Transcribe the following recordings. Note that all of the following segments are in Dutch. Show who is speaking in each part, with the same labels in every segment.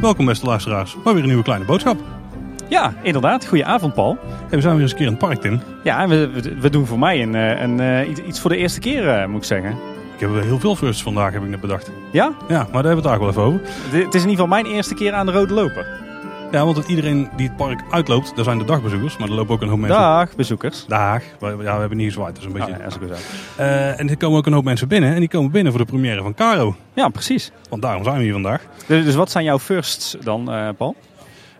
Speaker 1: Welkom beste luisteraars, maar weer een nieuwe kleine boodschap.
Speaker 2: Ja, inderdaad. Goedenavond, Paul.
Speaker 1: Hey, we zijn weer eens een keer in het park, Tim.
Speaker 2: Ja, we, we, we doen voor mij een, eh, een, eh, iets- voor de eerste keer, eh, moet ik zeggen.
Speaker 1: Ik heb heel veel firsts vandaag, heb ik net bedacht.
Speaker 2: Ja?
Speaker 1: Ja, maar daar hebben we het daar wel even over.
Speaker 2: Het is in ieder geval mijn eerste keer aan de rode loper.
Speaker 1: Ja, want iedereen die het park uitloopt, daar zijn de dagbezoekers, maar er lopen ook een hoop mensen.
Speaker 2: Dag, bezoekers.
Speaker 1: Dag. Ja, we hebben niet gezwaaid, dus een beetje.
Speaker 2: Oh, ja.
Speaker 1: Eh, en er komen ook een hoop mensen binnen en die komen binnen voor de première van Caro.
Speaker 2: Ja, precies.
Speaker 1: Want daarom zijn we hier vandaag.
Speaker 2: Dus, dus wat zijn jouw firsts dan, eh, Paul?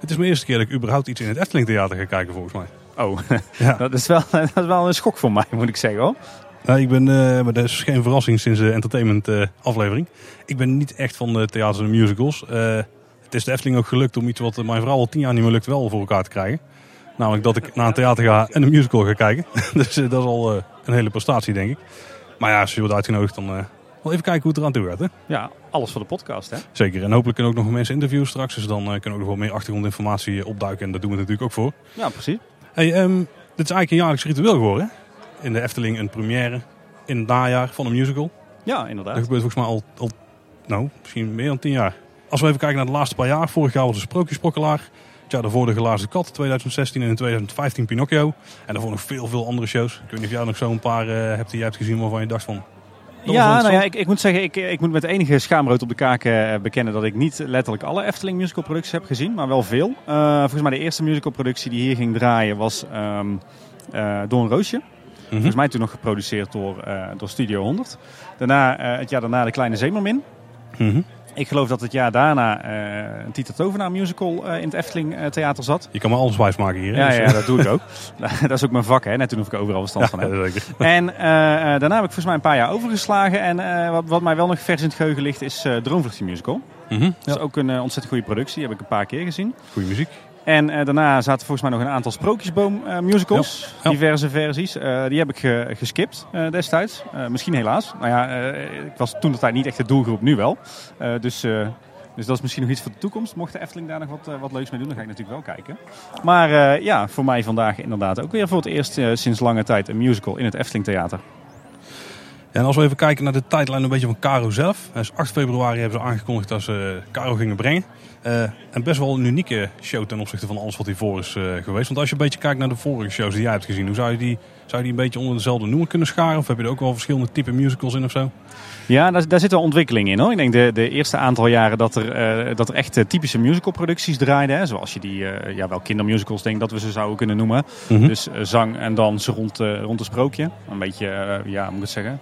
Speaker 1: Het is mijn eerste keer dat ik überhaupt iets in het Efteling Theater ga kijken, volgens mij.
Speaker 2: Oh,
Speaker 1: Ja.
Speaker 2: dat, is wel, dat is wel een schok voor mij, moet ik zeggen hoor.
Speaker 1: Nou, ik ben, eh, maar dat is geen verrassing sinds de entertainment aflevering. Ik ben niet echt van de theaters en musicals. Het is de Efteling ook gelukt om iets wat mijn vrouw al tien jaar niet meer lukt wel voor elkaar te krijgen. Namelijk dat ik naar een theater ga en een musical ga kijken. dus eh, dat is al eh, een hele prestatie, denk ik. Maar ja, als je wordt uitgenodigd, dan eh, wel even kijken hoe het eraan toe gaat. Hè?
Speaker 2: Ja, alles voor de podcast hè.
Speaker 1: Zeker. En hopelijk kunnen ook nog mensen interviewen straks. Dus dan eh, kunnen we ook nog wel meer achtergrondinformatie eh, opduiken. En daar doen we natuurlijk ook voor.
Speaker 2: Ja, precies.
Speaker 1: Hey, ehm, dit is eigenlijk een jaarlijks ritueel geworden. hè? In de Efteling een première in het najaar van een musical.
Speaker 2: Ja,
Speaker 1: Dat
Speaker 2: inderdaad.
Speaker 1: gebeurt volgens mij al, al nou, misschien meer dan tien jaar. Als we even kijken naar de laatste paar jaar. Vorig jaar was de Sprookjesprokkelaar. Het jaar daarvoor de Glazen Kat, 2016 en in 2015 Pinocchio. En daarvoor nog veel, veel andere shows. Ik weet niet of jij nog zo'n paar eh, hebt die jij hebt gezien waarvan je dacht van...
Speaker 2: Ja, nou ja, ik, ik moet zeggen, ik, ik moet met enige schaamrood op de kaak eh, bekennen dat ik niet letterlijk alle Efteling musicalproducties heb gezien, maar wel veel. Eh, volgens mij de eerste musicalproductie die hier ging draaien was eh, Door een Roosje.
Speaker 1: Mhm.
Speaker 2: Volgens mij toen nog geproduceerd door, door Studio 100. Daarna, het jaar daarna De Kleine Zeemermin.
Speaker 1: Mhm.
Speaker 2: Ik geloof dat het jaar daarna eh een Tita Tovenaar musical eh, in het Efteling eh, Theater zat.
Speaker 1: Je kan maar alles wijs maken hier. hè?
Speaker 2: Ja,
Speaker 1: Dus,
Speaker 2: ja, dat doe ik ook. dat is ook mijn vak, hè. Net toen of ik overal verstand van heb.
Speaker 1: zeker.
Speaker 2: En daarna heb ik volgens mij een paar jaar overgeslagen. En wat, wat mij wel nog vers in het geheugen ligt is Droomvlucht musical.
Speaker 1: Mhm.
Speaker 2: Dat
Speaker 1: Ja,
Speaker 2: is ook een ontzettend goede productie. Die heb ik een paar keer gezien.
Speaker 1: goede muziek.
Speaker 2: En eh, daarna zaten volgens mij nog een aantal Sprookjesboom eh, musicals.
Speaker 1: Ja. Ja.
Speaker 2: Diverse versies. Eh, die heb ik ge- geskipt destijds. Misschien helaas. Nou ja, ik was toen de tijd niet echt de doelgroep, nu wel. Dus, dus dat is misschien nog iets voor de toekomst. Mocht de Efteling daar nog wat, wat leuks mee doen, dan ga ik natuurlijk wel kijken. Maar ja, voor mij vandaag inderdaad ook weer voor het eerst sinds lange tijd een musical in het Efteling Theater.
Speaker 1: En als we even kijken naar de tijdlijn een beetje van Caro zelf. Dus 8 februari hebben ze aangekondigd dat ze Caro gingen brengen. Eh, en best wel een unieke show ten opzichte van alles wat hiervoor is eh, geweest. Want als je een beetje kijkt naar de vorige shows die jij hebt gezien. Hoe zou je die, zou je die een beetje onder dezelfde noemer kunnen scharen? Of heb je er ook wel verschillende type musicals in of zo?
Speaker 2: Ja, daar, daar zit wel ontwikkeling in hoor. Ik denk de, de eerste aantal jaren dat er, eh, dat er echt typische musicalproducties draaiden. Hè, zoals je die, ja wel kindermusicals denk dat we ze zouden kunnen noemen.
Speaker 1: Mhm.
Speaker 2: Dus zang en dans rond, rond een sprookje. Een beetje, ja, hoe moet ik het zeggen?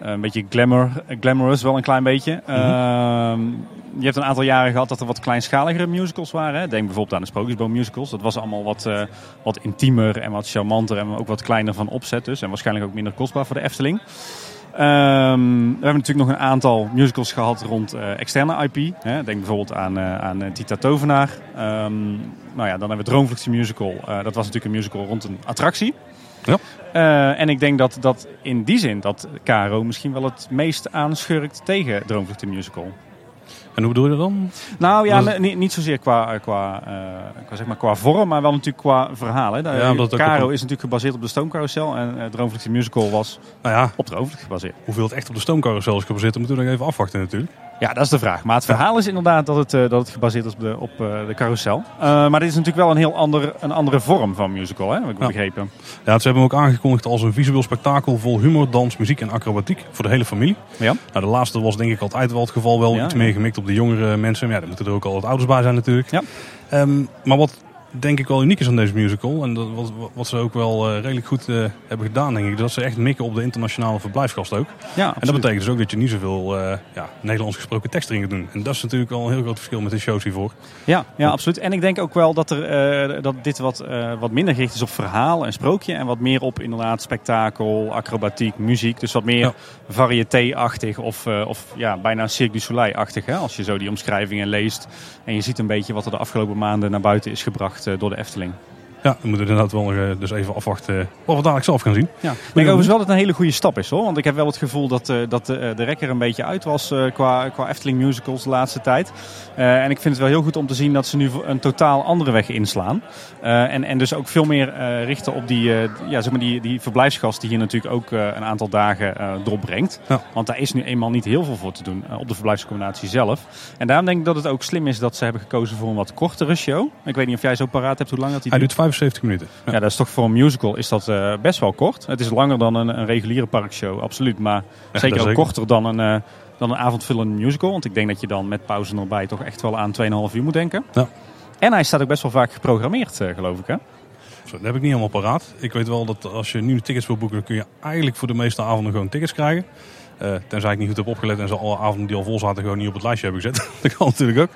Speaker 2: Eh, een beetje glamour, glamorous wel een klein beetje. Ehm, je hebt een aantal jaren gehad dat er wat kleinschaligere musicals waren. Hè. Denk bijvoorbeeld aan de Sprookjesboom musicals. Dat was allemaal wat, eh, wat intiemer en wat charmanter en ook wat kleiner van opzet dus. En waarschijnlijk ook minder kostbaar voor de Efteling. Ehm, we hebben natuurlijk nog een aantal musicals gehad rond eh, externe IP. Hè. Denk bijvoorbeeld aan, aan Tita Tovenaar. Ehm, nou ja, dan hebben we Droomvlucht die musical. Dat was natuurlijk een musical rond een attractie.
Speaker 1: Ja.
Speaker 2: Eh, en ik denk dat, dat in die zin dat Caro misschien wel het meest aanschurkt tegen Droomvlucht de musical.
Speaker 1: En hoe bedoel je dat dan?
Speaker 2: Nou ja,
Speaker 1: Was
Speaker 2: niet, niet zozeer qua, qua, eh, qua, zeg maar, qua vorm, maar wel natuurlijk qua verhaal. Hè.
Speaker 1: Ja,
Speaker 2: Caro
Speaker 1: op
Speaker 2: is natuurlijk gebaseerd op de Stoomcarousel en uh, Droomvlucht de musical was
Speaker 1: Nou ja,
Speaker 2: op Droomvlucht gebaseerd.
Speaker 1: hoeveel het echt op de stoomcarousel is gebaseerd, dat moeten we nog even afwachten natuurlijk.
Speaker 2: Ja, dat is de vraag. Maar het verhaal is inderdaad dat het, eh, dat het gebaseerd is op de, op, eh, de carousel. Eh, maar dit is natuurlijk wel een heel ander, een andere vorm van musical, hè, heb ik
Speaker 1: Ja.
Speaker 2: begrepen.
Speaker 1: Ja, ze hebben hem ook aangekondigd als een visueel spektakel vol humor, dans, muziek en acrobatiek voor de hele familie.
Speaker 2: Ja.
Speaker 1: Nou, de laatste was denk ik altijd wel het geval, wel
Speaker 2: Ja,
Speaker 1: iets meer gemikt op de jongere mensen. Maar ja, daar moeten er ook al wat ouders bij zijn natuurlijk.
Speaker 2: Ja.
Speaker 1: Ehm, maar wat denk ik wel uniek is aan deze musical, en dat, wat, wat ze ook wel eh, redelijk goed eh, hebben gedaan denk ik, dat ze echt mikken op de internationale verblijfsgast ook.
Speaker 2: Ja,
Speaker 1: En dat betekent dus ook dat je niet zoveel eh, ja, Nederlands gesproken tekst erin gaat doen. En dat is natuurlijk al een heel groot verschil met de shows hiervoor.
Speaker 2: Ja, ja, absoluut. En ik denk ook wel dat, er, dat dit wat, wat minder gericht is op verhaal en sprookje. En wat meer op inderdaad spektakel, acrobatiek, muziek. Dus wat meer
Speaker 1: Ja.
Speaker 2: variété-achtig of, of ja, bijna Cirque du Soleil-achtig. Als je zo die omschrijvingen leest. En je ziet een beetje wat er de afgelopen maanden naar buiten is gebracht eh, door de Efteling.
Speaker 1: Ja, dan moeten we inderdaad wel nog eh, dus even afwachten wat we dadelijk zelf gaan zien.
Speaker 2: Ja. Ik denk overigens wel dat het een hele goede stap is hoor. Want ik heb wel het gevoel dat, eh, dat de, de rekker een beetje uit was eh, qua, qua Efteling musicals de laatste tijd. Eh, en ik vind het wel heel goed om te zien dat ze nu een totaal andere weg inslaan. Eh, en, en dus ook veel meer eh, richten op die, eh, ja, zeg maar die, die verblijfsgast die hier natuurlijk ook eh, een aantal dagen eh doorbrengt.
Speaker 1: Ja.
Speaker 2: Want daar is nu eenmaal niet heel veel voor te doen eh, op de verblijfsaccommodatie zelf. En daarom denk ik dat het ook slim is dat ze hebben gekozen voor een wat kortere show. Ik weet niet of jij zo paraat hebt hoe lang dat die
Speaker 1: Hij
Speaker 2: duurt.
Speaker 1: Duurt 75 minuten. Ja.
Speaker 2: Ja, dat is toch voor een musical is dat eh, best wel kort. Het is langer dan een, een reguliere parkshow, absoluut. Maar zeker ook
Speaker 1: zeker.
Speaker 2: korter dan een, eh, dan een avondvullende musical. Want ik denk dat je dan met pauze erbij toch echt wel aan 2,5 uur moet denken.
Speaker 1: Ja.
Speaker 2: En hij staat ook best wel vaak geprogrammeerd, eh, geloof ik. Hè?
Speaker 1: Zo, dat heb ik niet helemaal paraat. Ik weet wel dat als je nu tickets wil boeken, dan kun je eigenlijk voor de meeste avonden gewoon tickets krijgen. Tenzij ik niet goed heb opgelet en ze alle avonden die al vol zaten gewoon niet op het lijstje hebben gezet. dat kan natuurlijk ook.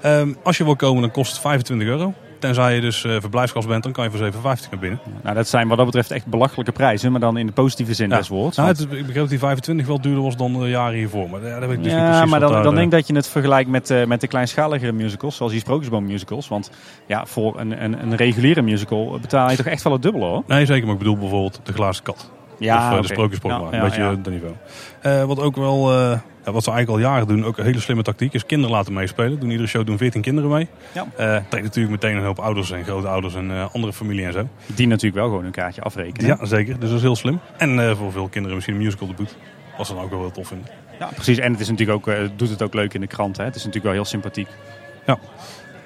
Speaker 1: Ehm, als je wil komen, dan kost het 25 euro. Tenzij je dus eh verblijfsgast bent, dan kan je voor 7,50 naar binnen.
Speaker 2: Nou, dat zijn wat dat betreft echt belachelijke prijzen. Maar dan in de positieve zin
Speaker 1: Ja.
Speaker 2: des woords.
Speaker 1: Nou,
Speaker 2: Want-
Speaker 1: het, ik begreep dat die 25 wel duurder was dan de jaren hiervoor. Maar ja, dat weet ik dus niet
Speaker 2: ja,
Speaker 1: precies.
Speaker 2: maar dan,
Speaker 1: daar,
Speaker 2: dan
Speaker 1: eh,
Speaker 2: denk ik dat je het vergelijkt met, eh, met de kleinschaligere musicals, zoals die Sprookjesboom musicals. Want ja, voor een, een, een reguliere musical betaal je toch echt wel het dubbele hoor.
Speaker 1: Nee, zeker. Maar ik bedoel bijvoorbeeld de glazen kat.
Speaker 2: Ja,
Speaker 1: of eh, de sprookjesprogramma.
Speaker 2: Ja,
Speaker 1: een beetje
Speaker 2: ja.
Speaker 1: dat niveau. Eh, wat ook wel, eh, ja, wat ze eigenlijk al jaren doen, ook een hele slimme tactiek, is kinderen laten meespelen. Doen iedere show doen 14 kinderen mee.
Speaker 2: Ja.
Speaker 1: Eh trekt natuurlijk meteen een hoop ouders en grootouders en eh, andere familie en zo.
Speaker 2: Die natuurlijk wel gewoon een kaartje afrekenen.
Speaker 1: Ja, zeker. Dus dat is heel slim. En eh, voor veel kinderen misschien een musical debuut. Ze dan ook wel heel tof vinden.
Speaker 2: Ja, precies. En het is natuurlijk ook, doet het ook leuk in de krant. Hè? Het is natuurlijk wel heel sympathiek.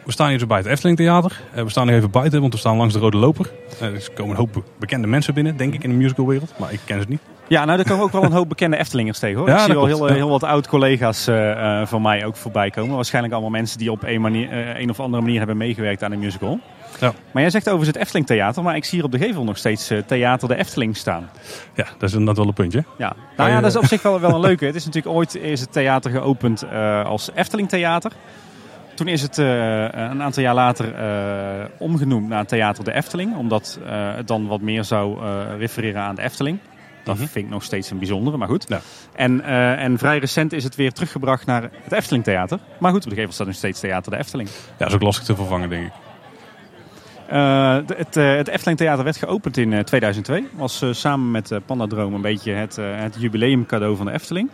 Speaker 1: We staan hier zo bij het Efteling Theater. Eh, we staan nog even buiten, want we staan langs de Rode Loper. Eh, er komen een hoop be- bekende mensen binnen, denk ik, in de musicalwereld. Maar ik ken ze niet.
Speaker 2: Ja, nou, er komen ook wel een hoop bekende Eftelingers tegen hoor.
Speaker 1: Ja,
Speaker 2: ik zie
Speaker 1: klopt,
Speaker 2: heel,
Speaker 1: ja.
Speaker 2: heel wat oud-collega's eh, eh, van mij ook voorbij komen. Waarschijnlijk allemaal mensen die op een, manier, eh, een of andere manier hebben meegewerkt aan een musical.
Speaker 1: Ja.
Speaker 2: Maar jij zegt over het Efteling Theater, maar ik zie hier op de gevel nog steeds eh, Theater de Efteling staan.
Speaker 1: Ja, dat is inderdaad wel een puntje.
Speaker 2: Ja, nou ja, dat is op zich wel, wel een leuke. Het is natuurlijk ooit is het theater geopend eh, als Efteling Theater. Toen is het eh, een aantal jaar later eh, omgenoemd naar Theater de Efteling. Omdat eh, het dan wat meer zou refereren aan de Efteling. Dat
Speaker 1: Mhm.
Speaker 2: vind ik nog steeds een bijzondere, maar goed.
Speaker 1: Ja.
Speaker 2: En, en vrij recent is het weer teruggebracht naar het Efteling Theater. Maar goed, op de gevel staat nog steeds Theater de Efteling.
Speaker 1: Ja, dat is ook lastig te vervangen, denk ik.
Speaker 2: Het, eh, het Efteling Theater werd geopend in eh, 2002. Was samen met eh, Pandadroom een beetje het, het jubileumcadeau van de Efteling.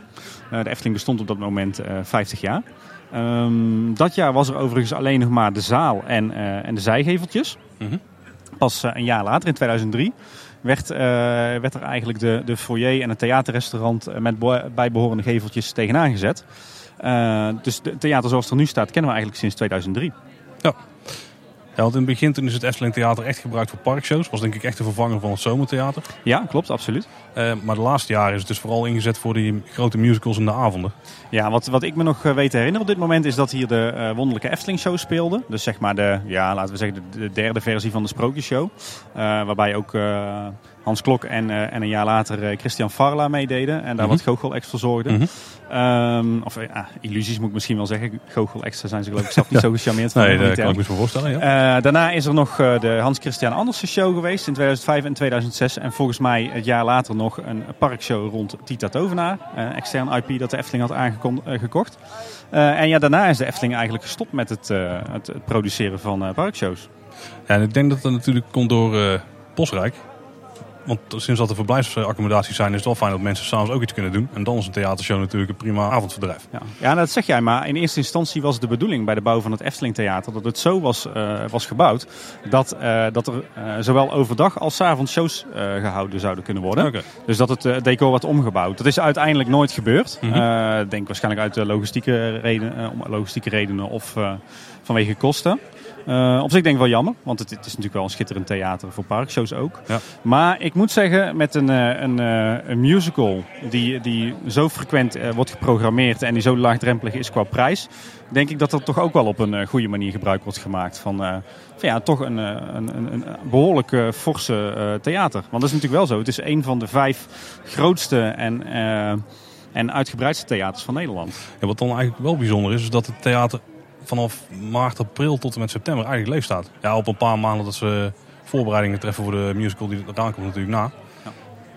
Speaker 2: De Efteling bestond op dat moment eh 50 jaar. Ehm, dat jaar was er overigens alleen nog maar de zaal en, eh, en de zijgeveltjes.
Speaker 1: Mhm.
Speaker 2: Pas eh, een jaar later, in 2003, werd, eh, werd er eigenlijk de, de foyer en het theaterrestaurant met bijbehorende geveltjes tegenaan gezet. Dus het theater zoals het er nu staat kennen we eigenlijk sinds 2003.
Speaker 1: Ja, want in het begin toen is het Efteling Theater echt gebruikt voor parkshows. Was denk ik echt de vervanger van het Zomertheater.
Speaker 2: Ja, klopt, absoluut.
Speaker 1: Eh, maar de laatste jaren is het dus vooral ingezet voor die grote musicals in de avonden.
Speaker 2: Ja, wat, wat ik me nog eh, weet te herinneren op dit moment is dat hier de eh, Wonderlijke Efteling Show speelde. Dus zeg maar de, ja, laten we zeggen, de, de derde versie van de Sprookjesshow. Eh waarbij ook Hans Klok en, eh, en een jaar later eh, Christian Farla meededen. En daar
Speaker 1: Mhm.
Speaker 2: wat goochel extra verzorgden.
Speaker 1: Mhm.
Speaker 2: Ehm, of eh, ah, illusies moet ik misschien wel zeggen. Goochel extra zijn ze geloof ik zelf niet zo gecharmeerd van.
Speaker 1: Nee, dat kan ik me voorstellen. Ja.
Speaker 2: Daarna is er nog de Hans Christian Andersen show geweest in 2005 en 2006. En volgens mij het jaar later nog een parkshow rond Tita Tovenaar. eh extern IP dat de Efteling had aangekocht. en ja, daarna is de Efteling eigenlijk gestopt met het, het, produceren van eh, parkshows.
Speaker 1: Ja, en ik denk dat dat natuurlijk komt door Bosrijk. Want sinds dat er verblijfsaccommodaties zijn, is het wel fijn dat mensen s'avonds ook iets kunnen doen. En dan is een theatershow natuurlijk een prima avondverdrijf.
Speaker 2: Ja. ja, dat zeg jij. Maar in eerste instantie was de bedoeling bij de bouw van het Efteling Theater dat het zo was, eh, was gebouwd dat, eh, dat er eh, zowel overdag als 's avonds shows eh, gehouden zouden kunnen worden. Dus dat het decor werd omgebouwd. Dat is uiteindelijk nooit gebeurd. Ik denk waarschijnlijk uit logistieke redenen, om logistieke redenen of vanwege kosten. Eh, op zich denk ik wel jammer, want het, het is natuurlijk wel een schitterend theater voor parkshows ook.
Speaker 1: Ja.
Speaker 2: Maar ik moet zeggen, met een, eh, een, eh, een musical die, die zo frequent wordt geprogrammeerd en die zo laagdrempelig is qua prijs, denk ik dat er toch ook wel op een goede manier gebruik wordt gemaakt van, van ja, toch een, een, een, behoorlijk eh, forse theater. Want dat is natuurlijk wel zo. Het is een van de vijf grootste en, en uitgebreidste theaters van Nederland.
Speaker 1: Ja, wat dan eigenlijk wel bijzonder is, is dat het theater vanaf maart, april tot en met september eigenlijk leeg staat. Ja, op een paar maanden dat ze voorbereidingen treffen voor de musical die eraan komt natuurlijk na.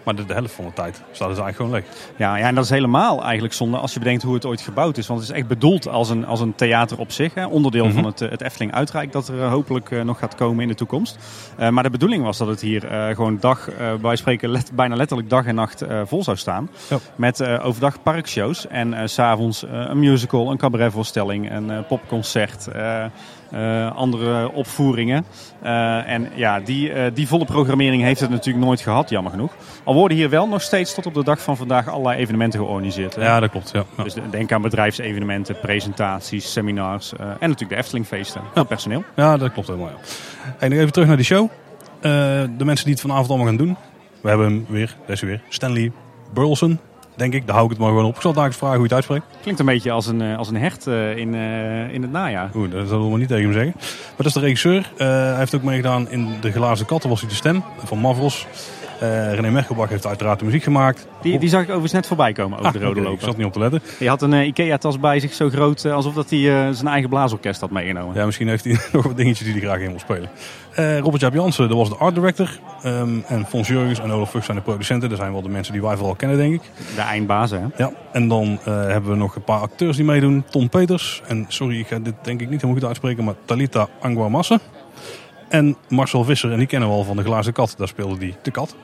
Speaker 1: Maar de, de helft van de tijd staat dus eigenlijk gewoon leeg.
Speaker 2: Ja, ja, en dat is helemaal eigenlijk zonde als je bedenkt hoe het ooit gebouwd is. Want het is echt bedoeld als een, als een theater op zich. Hè. Onderdeel
Speaker 1: Mhm.
Speaker 2: van het, eh, het Efteling Uitrijk dat er eh, hopelijk eh, nog gaat komen in de toekomst. Maar de bedoeling was dat het hier gewoon dag, wij spreken let- bijna letterlijk dag en nacht vol zou staan.
Speaker 1: Ja.
Speaker 2: Met overdag parkshows en s s'avonds een musical, een cabaretvoorstelling, een popconcert. Eh, andere opvoeringen. Eh, en ja, die, eh, die volle programmering heeft het natuurlijk nooit gehad, jammer genoeg. Al worden hier wel nog steeds tot op de dag van vandaag allerlei evenementen georganiseerd. hè.
Speaker 1: Ja, dat klopt. Ja. Ja.
Speaker 2: Dus de- denk aan bedrijfsevenementen, presentaties, seminars en natuurlijk de Eftelingfeesten voor personeel.
Speaker 1: Ja, dat klopt helemaal. Ja. Hey, nog even terug naar die show. De mensen die het vanavond allemaal gaan doen. We hebben hem weer, deze weer, Stanley Burleson, denk ik. Daar hou ik het maar gewoon op. Ik zal daar eens vragen hoe je het uitspreekt.
Speaker 2: Klinkt een beetje als een, eh, als een hert eh, in, eh, in het najaar.
Speaker 1: Oeh, dat zullen we niet tegen hem zeggen. Maar dat is de regisseur. Hij heeft ook meegedaan in De Glazen Katten, was hij de stem van Mavros. Eh René Merkelbach heeft uiteraard de muziek gemaakt.
Speaker 2: Die, die zag ik overigens net voorbij komen over
Speaker 1: Ah,
Speaker 2: de rode
Speaker 1: Ik
Speaker 2: loper.
Speaker 1: zat niet op te letten.
Speaker 2: Die had een Ikea-tas bij zich zo groot alsof dat hij zijn eigen blaasorkest had meegenomen.
Speaker 1: Ja, misschien heeft hij nog wat dingetjes die hij graag in wil spelen. Eh, Robert Jaap Jansen, dat was de art director. Ehm, en Fons Jurgens en Olaf Vug zijn de producenten. Dat zijn wel de mensen die wij vooral kennen, denk ik.
Speaker 2: De eindbazen, hè?
Speaker 1: Ja, en dan eh, hebben we nog een paar acteurs die meedoen. Tom Peters en, sorry, ik ga dit denk ik niet helemaal goed uitspreken, maar Talita Angwamassa. En Marcel Visser, en die kennen we al van de Glazen Kat. Daar speelde die de kat.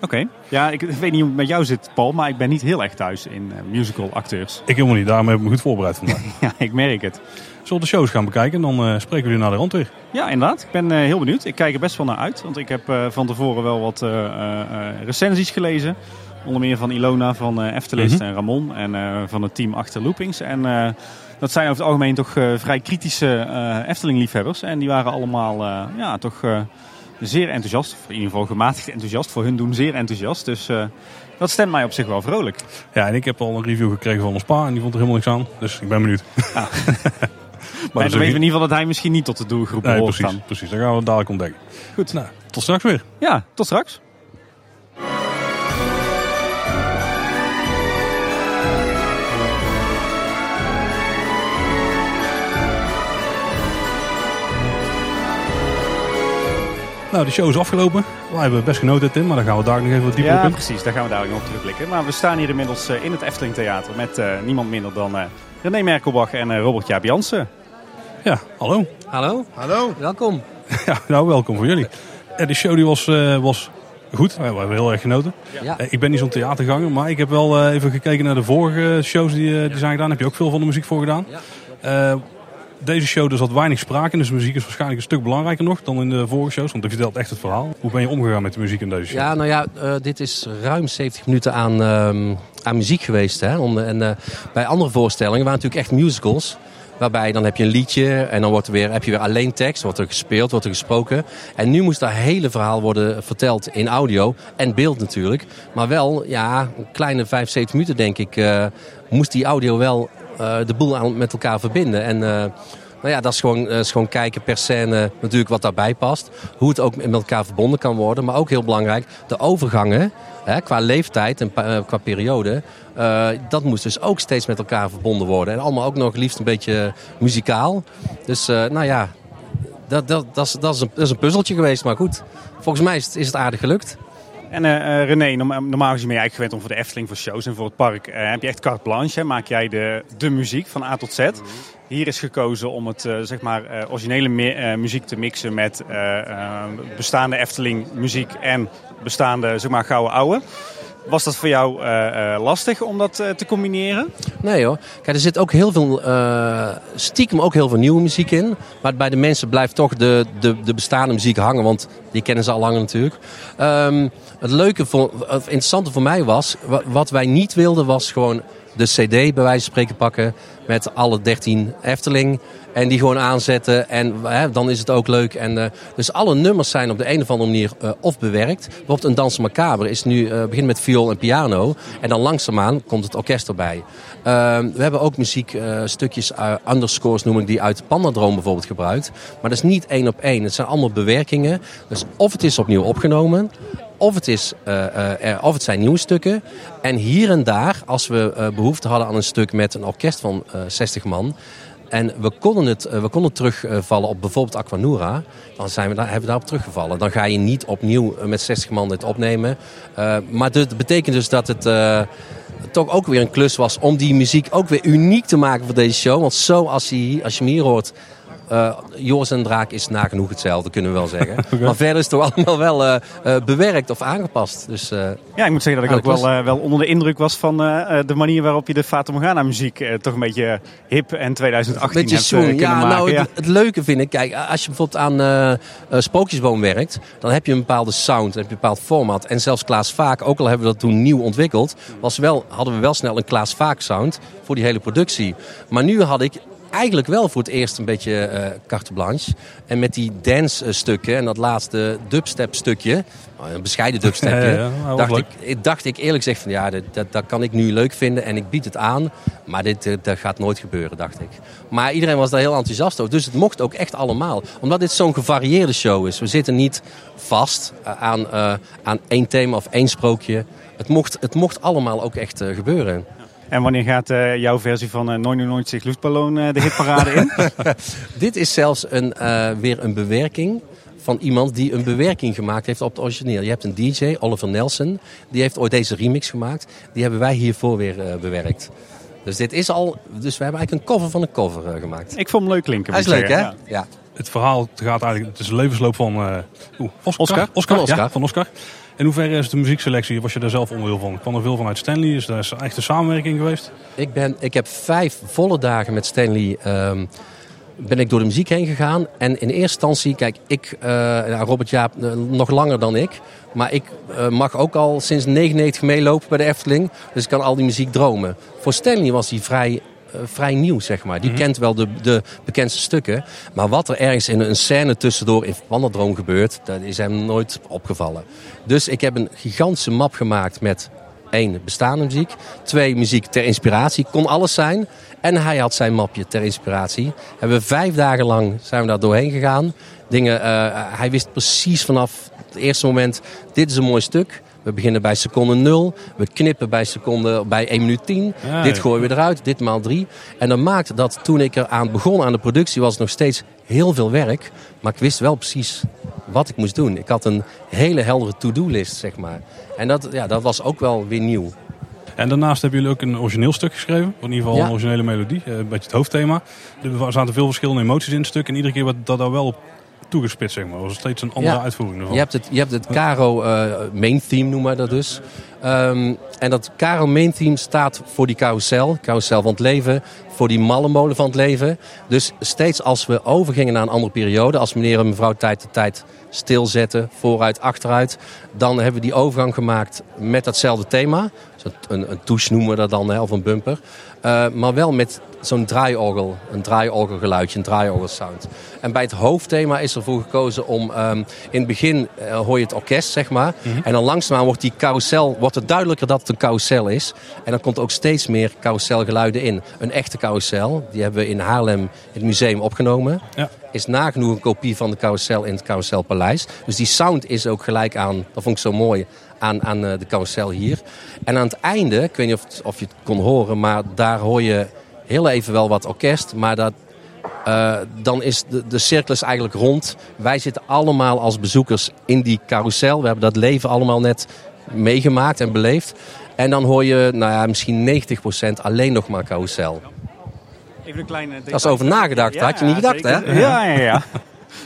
Speaker 2: Oké. Ja, ik, ik weet niet hoe het met jou zit, Paul, maar ik ben niet heel erg thuis in eh, musical acteurs.
Speaker 1: Ik helemaal niet, daarom heb ik me goed voorbereid vandaag.
Speaker 2: ja, ik merk het.
Speaker 1: Zullen we de shows gaan bekijken? Dan eh, spreken we jullie naar de rand weer.
Speaker 2: Ja, inderdaad. Ik ben eh, heel benieuwd. Ik kijk er best wel naar uit, want ik heb eh, van tevoren wel wat recensies gelezen. Onder meer van Ilona van Eftelist
Speaker 1: Mhm.
Speaker 2: en Ramon en van het team achter Loopings. En dat zijn over het algemeen toch vrij kritische Efteling-liefhebbers. En die waren allemaal ja, toch zeer enthousiast. Of in ieder geval gematigd enthousiast. Voor hun doen zeer enthousiast. Dus dat stemt mij op zich wel vrolijk.
Speaker 1: Ja, en ik heb al een review gekregen van ons pa en die vond er helemaal niks aan. Dus ik ben benieuwd.
Speaker 2: Ah.
Speaker 1: dat
Speaker 2: dan weten we in ieder geval dat hij misschien niet tot de doelgroep
Speaker 1: Nee,
Speaker 2: behoort
Speaker 1: precies,
Speaker 2: dan.
Speaker 1: precies. Dat gaan we dadelijk ontdekken.
Speaker 2: Goed.
Speaker 1: Nou, tot straks weer.
Speaker 2: Ja, tot straks.
Speaker 1: Nou, de show is afgelopen. Wij hebben best genoten, Tim, maar daar gaan we daar nog even wat dieper
Speaker 2: Ja,
Speaker 1: op in.
Speaker 2: precies. Daar gaan we dadelijk nog op terugblikken. Maar we staan hier inmiddels eh, in het Efteling Theater met eh, niemand minder dan eh, René Merkelbach en Robert Jaap Jansen.
Speaker 1: Ja, hallo.
Speaker 3: Hallo,
Speaker 4: Hallo.
Speaker 3: welkom.
Speaker 1: Ja, nou, welkom voor jullie. De show die was, eh, was goed. We hebben heel erg genoten.
Speaker 3: Ja.
Speaker 1: Eh, Ik ben niet zo'n theaterganger, maar ik heb wel eh, even gekeken naar de vorige shows die, eh, die zijn gedaan. Heb je ook veel van de muziek voor gedaan?
Speaker 3: Ja.
Speaker 1: Eh, deze show dus had weinig sprake in, dus de muziek is waarschijnlijk een stuk belangrijker nog dan in de vorige shows. Want je vertelt echt het verhaal. Hoe ben je omgegaan met de muziek in deze show?
Speaker 3: Ja, nou ja, eh, dit is ruim 70 minuten aan, ehm, aan muziek geweest. Hè? Om, en, eh, bij andere voorstellingen waren natuurlijk echt musicals. Waarbij dan heb je een liedje en dan wordt er weer, heb je weer alleen tekst. Wordt er gespeeld, wordt er gesproken. En nu moest dat hele verhaal worden verteld in audio en beeld natuurlijk. Maar wel, ja, een kleine 75 minuten denk ik, eh, moest die audio wel eh, de boel aan, met elkaar verbinden. En eh, nou ja, dat is gewoon, eh, is gewoon kijken per scène natuurlijk wat daarbij past. Hoe het ook met elkaar verbonden kan worden. Maar ook heel belangrijk, de overgangen hè, qua leeftijd en eh, qua periode. eh, dat moest dus ook steeds met elkaar verbonden worden. En allemaal ook nog liefst een beetje muzikaal. Dus eh, nou ja, dat, dat, dat, is, dat, is een, dat is een puzzeltje geweest. Maar goed, volgens mij is het, is het aardig gelukt.
Speaker 2: En René, norma- normaal gezien ben je eigenlijk gewend om voor de Efteling, voor shows en voor het park. heb je echt carte blanche, hè? maak jij de, de muziek van A tot Z. Hier is gekozen om het eh, zeg maar, eh, originele eh, muziek te mixen met bestaande Efteling muziek en bestaande zeg maar, gouden ouwe. Was dat voor jou lastig om dat te combineren?
Speaker 3: Nee hoor. Kijk, er zit ook heel veel, stiekem ook heel veel nieuwe muziek in. Maar bij de mensen blijft toch de, de, de bestaande muziek hangen, want die kennen ze al lang natuurlijk. Ehm, het leuke, voor, het interessante voor mij was, wa- wat wij niet wilden was gewoon de cd bij wijze van spreken pakken met alle 13 Efteling. En die gewoon aanzetten en hè, dan is het ook leuk. En, eh, dus alle nummers zijn op de een of andere manier eh, of bewerkt. Bijvoorbeeld een Dansen Macabre is nu, eh begint met viool en piano. En dan langzaamaan komt het orkest erbij. Ehm, we hebben ook muziekstukjes, stukjes underscores noem ik die uit Pandadroom bijvoorbeeld gebruikt. Maar dat is niet één op één. Het zijn allemaal bewerkingen. Dus of het is opnieuw opgenomen. Of het, is, eh, eh, er- of het zijn nieuwe stukken. En hier en daar, als we eh, behoefte hadden aan een stuk met een orkest van eh 60 man. En we konden, het, we konden terugvallen op bijvoorbeeld Aquanura. Dan zijn we daar, hebben we daarop teruggevallen. Dan ga je niet opnieuw met 60 man dit opnemen. Maar dat betekent dus dat het toch ook weer een klus was om die muziek ook weer uniek te maken voor deze show. Want zo als je, als je hem hier hoort, uh, Joris en Draak is nagenoeg hetzelfde, kunnen we wel zeggen. okay. Maar verder is het toch allemaal wel uh, uh, bewerkt of aangepast. Dus,
Speaker 2: ja, ik moet zeggen dat ik ook wel, wel onder de indruk was van de manier waarop je de Fata Morgana muziek toch een beetje hip en 2018
Speaker 3: beetje
Speaker 2: hebt
Speaker 3: ja,
Speaker 2: maken.
Speaker 3: Nou, het, het, leuke vind ik, kijk, als je bijvoorbeeld aan Sprookjesboom werkt, dan heb je een bepaalde sound, heb je een bepaald format. En zelfs Klaas Vaak, ook al hebben we dat toen nieuw ontwikkeld, was wel, hadden we wel snel een Klaas Vaak sound voor die hele productie. Maar nu had ik eigenlijk wel voor het eerst een beetje uh, carte blanche. En met die dance stukken en dat laatste dubstep stukje, een bescheiden dubstepje,
Speaker 1: Ja, ja,
Speaker 3: dacht, ik, dacht ik eerlijk gezegd van ja, dat, dat, dat, kan ik nu leuk vinden en ik bied het aan. Maar dit, uh, dat gaat nooit gebeuren, dacht ik. Maar iedereen was daar heel enthousiast over. Dus het mocht ook echt allemaal. Omdat dit zo'n gevarieerde show is. We zitten niet vast uh, aan, aan één thema of één sprookje. Het mocht, het mocht allemaal ook echt gebeuren.
Speaker 2: En wanneer gaat uh, jouw versie van uh, 99 Luftballon uh, de hitparade in?
Speaker 3: Dit is zelfs een, uh, weer een bewerking van iemand die een bewerking gemaakt heeft op het origineel. Je hebt een DJ, Oliver Nelson, die heeft ooit deze remix gemaakt. Die hebben wij hiervoor weer bewerkt. Dus dit is al, dus we hebben eigenlijk een cover van een cover gemaakt.
Speaker 2: Ik vond hem leuk klinken.
Speaker 3: Hij is leuk, hè?
Speaker 2: Ja.
Speaker 3: ja.
Speaker 1: Het verhaal gaat eigenlijk, het is de levensloop van uh, Oscar.
Speaker 2: Oscar.
Speaker 1: Oscar,
Speaker 3: Oscar.
Speaker 1: Ja, van Oscar. In hoeverre is de muziekselectie, was je daar zelf onderdeel van? Kwam er veel vanuit Stanley? Is daar echt een samenwerking geweest?
Speaker 3: Ik, ben, ik heb vijf volle dagen met Stanley um, ben ik door de muziek heen gegaan. En in eerste instantie, kijk, ik, uh, Robert Jaap uh, nog langer dan ik. Maar ik uh, mag ook al sinds 99 meelopen bij de Efteling. Dus ik kan al die muziek dromen. Voor Stanley was hij vrij vrij nieuw, zeg maar. Die mm -hmm. kent wel de, de bekendste stukken. Maar wat er ergens in een scène tussendoor in Wanderdroom gebeurt, dat is hem nooit opgevallen. Dus ik heb een gigantische map gemaakt met één, bestaande muziek. Twee, muziek ter inspiratie. Kon alles zijn. En hij had zijn mapje ter inspiratie. Hebben we vijf dagen lang zijn we daar doorheen gegaan. Dingen, uh, hij wist precies vanaf het eerste moment, dit is een mooi stuk. We beginnen bij seconde 0. We knippen bij seconde bij 1 minuut 10.
Speaker 1: Ja,
Speaker 3: dit gooien we eruit, dit maal 3. En dat maakt dat toen ik eraan begon aan de productie was het nog steeds heel veel werk. Maar ik wist wel precies wat ik moest doen. Ik had een hele heldere to-do-list, zeg maar. En dat, ja, dat was ook wel weer nieuw.
Speaker 1: En daarnaast hebben jullie ook een origineel stuk geschreven. In ieder geval
Speaker 3: Ja.
Speaker 1: een originele melodie. eh, Een beetje het hoofdthema. Er zaten veel verschillende emoties in het stuk. En iedere keer werd dat daar wel op toegespitst, zeg maar. was het steeds een andere
Speaker 3: Ja.
Speaker 1: uitvoering ervan.
Speaker 3: Je hebt het, je hebt het Caro eh, main theme, noemen we dat dus. Ehm, en dat Caro main theme staat voor die carousel, carousel van het leven, voor die mallenmolen van het leven. Dus steeds als we overgingen naar een andere periode, als meneer en mevrouw tijd de tijd stilzetten, vooruit, achteruit, dan hebben we die overgang gemaakt met datzelfde thema. Dus een, een touche noemen we dat dan, hè, of een bumper. Uh, maar wel met zo'n draaiorgel, een draaiorgelgeluidje, een draaiorgelsound. En bij het hoofdthema is ervoor gekozen om um, in het begin uh, hoor je het orkest, zeg maar. Mm -hmm. En dan langzaamaan wordt die carousel, wordt het duidelijker dat het een carousel is. En dan komt ook steeds meer carouselgeluiden in. Een echte carousel, die hebben we in Haarlem in het museum opgenomen.
Speaker 1: Ja.
Speaker 3: Is nagenoeg een kopie van de carousel in het Carouselpaleis. Dus die sound is ook gelijk aan, dat vond ik zo mooi, aan, aan uh, de carousel hier. En aan het einde, ik weet niet of, het, of je het kon horen, maar daar hoor je heel even wel wat orkest. Maar dat, uh, dan is de, de cirkel is eigenlijk rond. Wij zitten allemaal als bezoekers in die carousel. We hebben dat leven allemaal net meegemaakt en beleefd. En dan hoor je nou ja, misschien 90% alleen nog maar carousel.
Speaker 2: Even een kleine
Speaker 3: Dat is over nagedacht. Ja, had je niet gedacht,
Speaker 2: zeker.
Speaker 3: hè?
Speaker 2: Ja, ja, ja.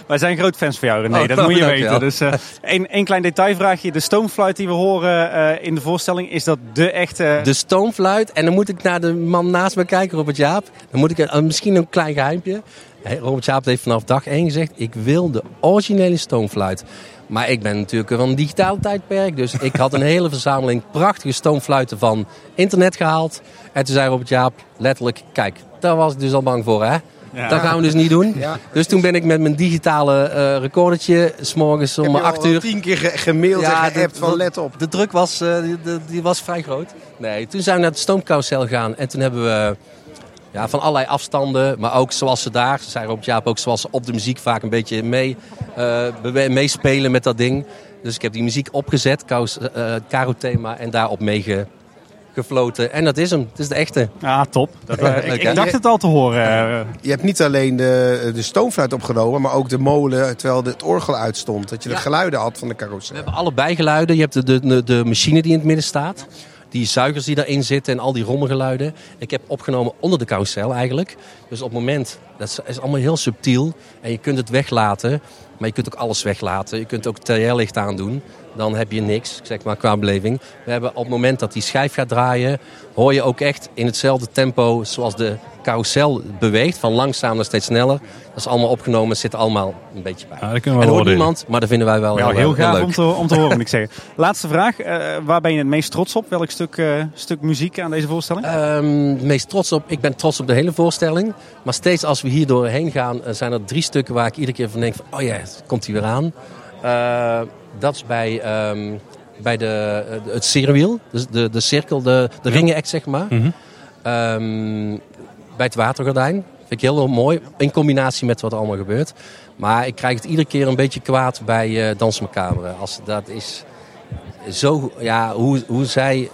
Speaker 2: Wij zijn groot fans van jou, René.
Speaker 3: Oh,
Speaker 2: dat moet je weten. Dus uh, één, klein detailvraagje. De stoomfluit die we horen uh, in de voorstelling, is dat de echte...
Speaker 3: De stoomfluit. En dan moet ik naar de man naast me kijken, Robert Jaap. Dan moet ik uh, misschien een klein geheimpje. Hey, Robert Jaap heeft vanaf dag 1 gezegd... ik wil de originele stoomfluit. Maar ik ben natuurlijk van een digitaal tijdperk. Dus ik had een hele verzameling prachtige stoomfluiten van internet gehaald. En toen zei Robert Jaap letterlijk... kijk, daar was ik dus al bang voor, hè? Ja. Dat gaan we dus niet doen. Ja. Dus toen ben ik met mijn digitale uh, recordertje s'morgens om 8 uur.
Speaker 4: tien keer ge gemaild ja, en geappt van let op.
Speaker 3: De druk was, uh, die, die, was vrij groot. Nee, toen zijn we naar het stoomcarousel gegaan en toen hebben we ja, van allerlei afstanden, maar ook zoals ze daar, zei Rob Jaap ook, zoals ze op de muziek vaak een beetje mee, uh, meespelen met dat ding. Dus ik heb die muziek opgezet, Karo-thema, en daarop meege gefloten. En dat is hem. Het is de echte.
Speaker 2: Ah, top. Dat, ik, ik, dacht het al te horen.
Speaker 4: Je hebt niet alleen de, de stoomfluit opgenomen, maar ook de molen terwijl het orgel uitstond. Dat je de geluiden had van de carousel.
Speaker 3: We hebben allebei geluiden. Je hebt de, de, de machine die in het midden staat die zuigers die daarin zitten en al die rommelgeluiden. Ik heb opgenomen onder de carousel eigenlijk. Dus op het moment, dat is allemaal heel subtiel. En je kunt het weglaten, maar je kunt ook alles weglaten. Je kunt ook TL-licht aandoen. Dan heb je niks, zeg maar, qua beleving. We hebben op het moment dat die schijf gaat draaien, hoor je ook echt in hetzelfde tempo zoals de carousel beweegt. Van langzaam naar steeds sneller. Dat is allemaal opgenomen, zit allemaal een beetje bij.
Speaker 1: Ja, dat kunnen we
Speaker 3: en
Speaker 1: hoort
Speaker 3: niemand, maar dat vinden wij wel
Speaker 2: ja,
Speaker 3: heel,
Speaker 2: heel, gaaf
Speaker 3: leuk.
Speaker 2: om te, om te horen, moet ik zeggen. Laatste vraag. Uh, waar ben je het meest trots op? Welk stuk, uh, stuk muziek aan deze voorstelling?
Speaker 3: Um, het meest trots op, ik ben trots op de hele voorstelling. Maar steeds als we hier doorheen gaan, uh, zijn er drie stukken waar ik iedere keer van denk van, oh ja, komt hij weer aan. dat is bij, um, bij de, het cerewiel, dus de, de cirkel, de, de ringen zeg maar.
Speaker 1: Mm -hmm.
Speaker 3: um, bij het watergordijn. Vind ik heel, heel mooi. In combinatie met wat er allemaal gebeurt. Maar ik krijg het iedere keer een beetje kwaad bij uh, Dans Macabre. Als dat is zo, ja, hoe, hoe zij,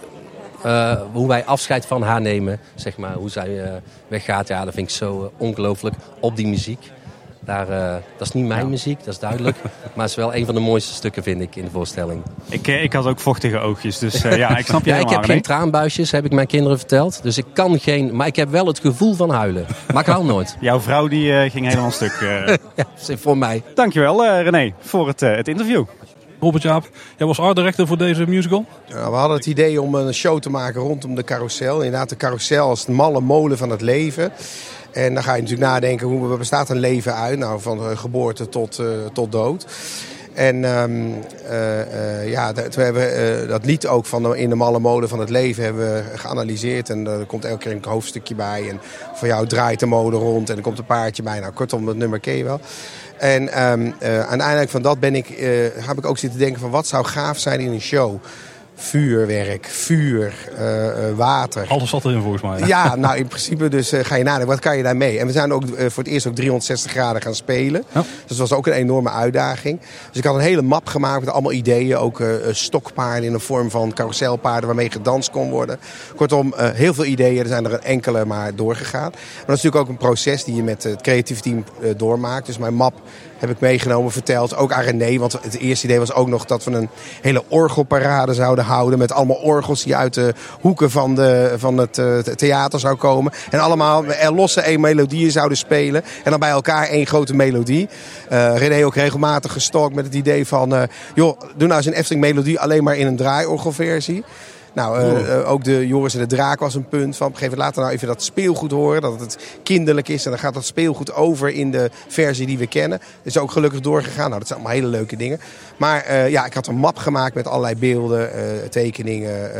Speaker 3: uh, hoe wij afscheid van haar nemen, zeg maar. Hoe zij uh, weggaat, ja, dat vind ik zo ongelooflijk op die muziek. Daar, uh, dat is niet mijn ja. muziek, dat is duidelijk. maar het is wel een van de mooiste stukken, vind ik, in de voorstelling.
Speaker 2: Ik, ik had ook vochtige oogjes, dus uh, ja, ik snap je
Speaker 3: ja, Ik heb geen traanbuisjes, heb ik mijn kinderen verteld. Dus ik kan geen... Maar ik heb wel het gevoel van huilen. Maar ik huil nooit.
Speaker 2: Jouw vrouw die uh, ging helemaal stuk.
Speaker 3: ja, voor mij.
Speaker 2: Dankjewel, René, voor het, het interview.
Speaker 1: Robert Jaap, jij was art director voor deze musical?
Speaker 4: Ja, we hadden het idee om een show te maken rondom de carousel. Inderdaad, de carousel als de malle molen van het leven. En dan ga je natuurlijk nadenken, hoe bestaat een leven uit? Nou, van geboorte tot, uh, tot dood. En uh, uh, ja, dat, we hebben dat lied ook van in de malle molen van het leven hebben we geanalyseerd. En er komt elke keer een hoofdstukje bij. En voor jou draait de molen rond en er komt een paardje bij. Nou, kortom, dat nummer ken je wel. En um, uiteindelijk van dat ben ik, heb ik ook zitten denken van wat zou gaaf zijn in een show vuurwerk, vuur, uh, water.
Speaker 1: Alles zat erin volgens mij.
Speaker 4: Ja, nou in principe dus uh, ga je nadenken, wat kan je daarmee? En we zijn ook uh, voor het eerst ook 360 graden gaan spelen. Ja. Dus dat was ook een enorme uitdaging. Dus ik had een hele map gemaakt met allemaal ideeën. Ook stokpaarden in de vorm van carouselpaarden waarmee gedanst kon worden. Kortom, heel veel ideeën. Er zijn er een enkele maar doorgegaan. Maar dat is natuurlijk ook een proces die je met het creatieve team doormaakt. Dus mijn map heb ik meegenomen, verteld. Ook aan René, want het eerste idee was ook nog dat we een hele orgelparade zouden houden. Met allemaal orgels die uit de hoeken van, de, van het uh, theater zou komen. En allemaal er losse één melodieën zouden spelen. En dan bij elkaar één grote melodie. Uh, René ook regelmatig gestalkt met het idee van... Joh, doe nou eens een Efteling melodie alleen maar in een draaiorgelversie. Nou, uh, uh, ook de Joris en de Draak was een punt van... op een gegeven moment laten we nou even dat speelgoed horen. Dat het kinderlijk is. En dan gaat dat speelgoed over in de versie die we kennen. Dat is ook gelukkig doorgegaan. Nou, dat zijn allemaal hele leuke dingen. Maar uh, ja, ik had een map gemaakt met allerlei beelden, tekeningen,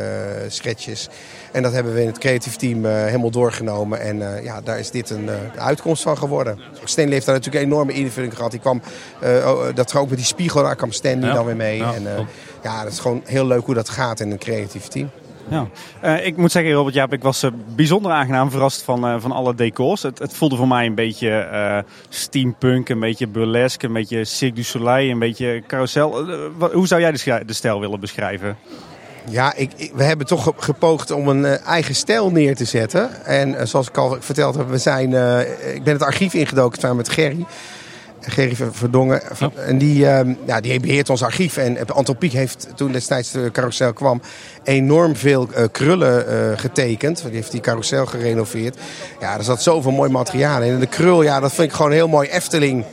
Speaker 4: sketches. En dat hebben we in het creatief team helemaal doorgenomen. En ja, daar is dit een uitkomst van geworden. Stanley heeft daar natuurlijk een enorme invulling gehad. Die kwam, dat ook met die spiegel, daar kwam Stanley ja. dan weer mee.
Speaker 1: Ja,
Speaker 4: en, ja, dat is gewoon heel leuk hoe dat gaat in een creatief team.
Speaker 2: Ja. Uh, ik moet zeggen, Robert Jaap, ik was uh, bijzonder aangenaam verrast van, uh, van alle decors. Het, het, voelde voor mij een beetje steampunk, een beetje burlesque, een beetje Cirque du Soleil, een beetje carousel. hoe zou jij de, de stijl willen beschrijven?
Speaker 4: Ja, ik, ik, we hebben toch gepoogd om een eigen stijl neer te zetten. En zoals ik al verteld heb, we zijn, ik ben het archief ingedoken samen met Gerry. Gerry Verdongen. Ja. En die, uh, ja, die beheert ons archief. En Antropiek heeft toen destijds de carousel kwam enorm veel uh, krullen uh, getekend. Die heeft die carousel gerenoveerd. Ja, er zat zoveel mooi materiaal in. En de krul, ja, dat vind ik gewoon heel mooi Efteling,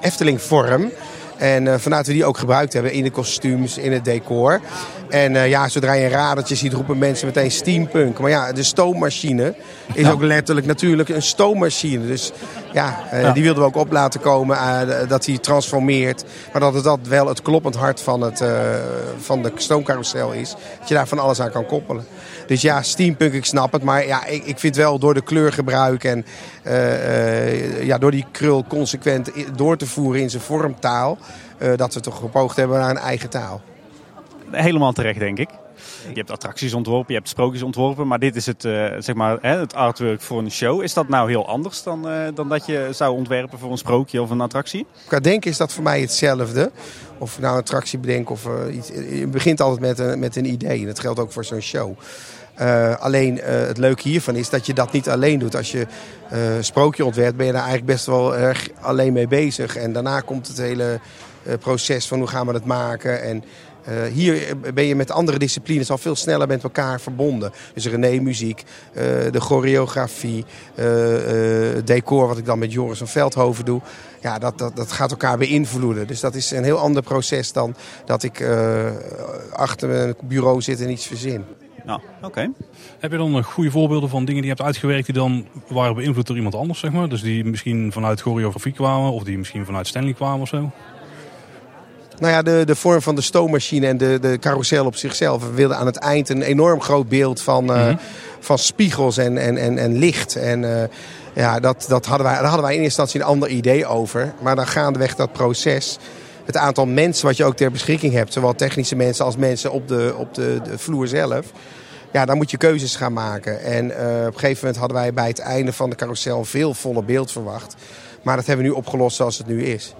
Speaker 4: Efteling vorm. En vanuit we die ook gebruikt hebben in de kostuums, in het decor. En uh, ja, zodra je een radertje ziet, roepen mensen meteen steampunk. Maar ja, de stoommachine is ja. ook letterlijk natuurlijk een stoommachine. Dus ja, uh, ja, die wilden we ook op laten komen. dat hij transformeert. Maar dat het dat wel het kloppend hart van, het, van de stoomcarousel is. Dat je daar van alles aan kan koppelen. Dus ja, steampunk, ik snap het. Maar ja, ik, ik vind wel door de kleurgebruik en ja, door die krul consequent door te voeren in zijn vormtaal... Dat we toch gepoogd hebben naar een eigen taal.
Speaker 2: Helemaal terecht, denk ik. Je hebt attracties ontworpen, je hebt sprookjes ontworpen. Maar dit is het, zeg maar, hè, het artwork voor een show. Is dat nou heel anders dan, dan dat je zou ontwerpen voor een sprookje of een attractie?
Speaker 4: Qua denken is dat voor mij hetzelfde. Of nou een attractie bedenken of iets. Je begint altijd met een, met een idee. En dat geldt ook voor zo'n show. Alleen het leuke hiervan is dat je dat niet alleen doet. Als je uh, sprookje ontwerpt ben je daar eigenlijk best wel erg alleen mee bezig. En daarna komt het hele proces van hoe gaan we het maken. En hier ben je met andere disciplines al veel sneller met elkaar verbonden. Dus René muziek, de choreografie, het decor wat ik dan met Joris van Veldhoven doe. Ja, dat, dat, dat gaat elkaar beïnvloeden. Dus dat is een heel ander proces dan dat ik achter mijn bureau zit en iets verzin.
Speaker 2: Nou, oké.
Speaker 1: Heb je dan nog goede voorbeelden van dingen die je hebt uitgewerkt die dan waren beïnvloed door iemand anders, zeg maar? Dus die misschien vanuit choreografie kwamen of die misschien vanuit Stanley kwamen of zo?
Speaker 4: Nou ja, de, de vorm van de stoommachine en de, de carousel op zichzelf. We wilden aan het eind een enorm groot beeld van, mm -hmm. uh, van spiegels en, en, en, en licht. En uh, ja, dat, dat hadden wij, daar hadden wij in eerste instantie een ander idee over. Maar dan gaandeweg dat proces het aantal mensen wat je ook ter beschikking hebt, zowel technische mensen als mensen op de, op de, de vloer zelf. Ja, dan moet je keuzes gaan maken. En uh, op een gegeven moment hadden wij bij het einde van de carousel veel voller beeld verwacht. Maar dat hebben we nu opgelost zoals het nu is.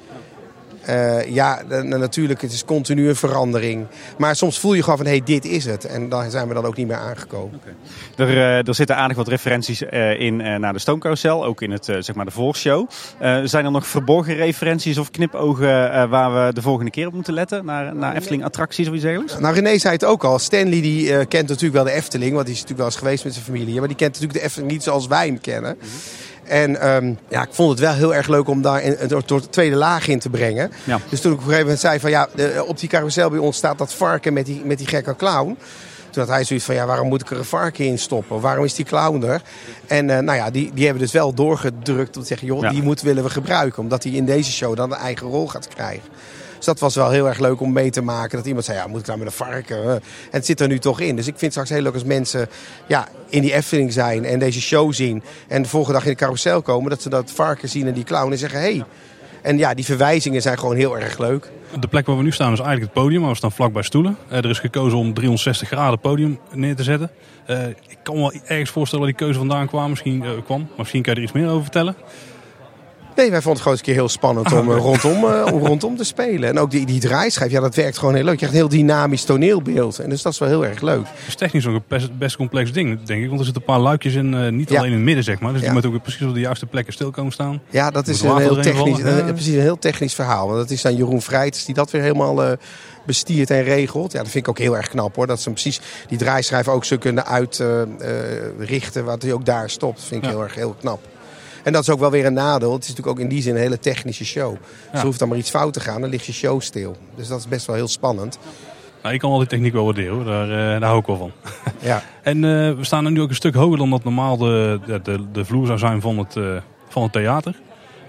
Speaker 4: Uh, ja, natuurlijk, het is continu een verandering. Maar soms voel je gewoon van, hé, hey, dit is het. En daar zijn we dan ook niet meer aangekomen.
Speaker 2: Okay. Er, uh, er zitten aardig wat referenties uh, in naar de Stoomcarousel, ook in het, zeg maar de voorshow. zijn er nog verborgen referenties of knipogen waar we de volgende keer op moeten letten? Naar, naar Efteling-attracties of iets dergelijks?
Speaker 4: Nou, René zei het ook al. Stanley die kent natuurlijk wel de Efteling, want die is natuurlijk wel eens geweest met zijn familie. Maar die kent natuurlijk de Efteling niet zoals wij hem kennen. Mm -hmm. En um, ja, ik vond het wel heel erg leuk om daar door de tweede laag in te brengen. Ja. Dus toen ik op een gegeven moment zei van ja, de, op die carousel bij ons staat dat varken met die, met die gekke clown. Toen had hij zoiets van, ja, waarom moet ik er een varken in stoppen? Waarom is die clown er? En uh, nou ja, die, die hebben dus wel doorgedrukt om te zeggen, joh, ja. die moeten willen we gebruiken. Omdat hij in deze show dan een eigen rol gaat krijgen. Dus dat was wel heel erg leuk om mee te maken. Dat iemand zei, ja, moet ik nou met een varken? En het zit er nu toch in. Dus ik vind het straks heel leuk als mensen ja, in die Efteling zijn en deze show zien. En de volgende dag in de carousel komen. Dat ze dat varken zien en die clown en zeggen. Hey. En ja, die verwijzingen zijn gewoon heel erg leuk.
Speaker 1: De plek waar we nu staan is eigenlijk het podium. Maar we staan vlakbij stoelen. Uh, er is gekozen om 360 graden podium neer te zetten. Uh, ik kan me wel ergens voorstellen waar die keuze vandaan kwam. Misschien, uh, kwam. Misschien kan je er iets meer over vertellen.
Speaker 4: Nee, wij vonden het gewoon eens een keer heel spannend om, uh, rondom, uh, om rondom te spelen. En ook die, die draaischijf, ja, dat werkt gewoon heel leuk. Je krijgt een heel dynamisch toneelbeeld. En dus dat is wel heel erg leuk. Het
Speaker 1: is technisch ook een best, best complex ding, denk ik. Want er zitten een paar luikjes in, uh, niet ja. alleen in het midden, zeg maar. Dus ja. die moeten ook precies op de juiste plekken stil komen staan.
Speaker 4: Ja, dat is een heel, technisch, een, precies een heel technisch verhaal. Want dat is dan Jeroen Vrijters die dat weer helemaal bestiert en regelt. Ja, dat vind ik ook heel erg knap hoor. Dat ze precies die draaischijf ook zo kunnen uitrichten. wat hij ook daar stopt. Dat vind ik ja. heel erg heel knap. En dat is ook wel weer een nadeel. Het is natuurlijk ook in die zin een hele technische show. Ja. Dus er hoeft dan maar iets fout te gaan, dan ligt je show stil. Dus dat is best wel heel spannend.
Speaker 1: Nou, ik kan al die techniek wel waarderen, daar, uh, daar hou ik wel van. Ja. en uh, we staan nu ook een stuk hoger dan dat normaal de, de, de vloer zou zijn van het, uh, van het theater.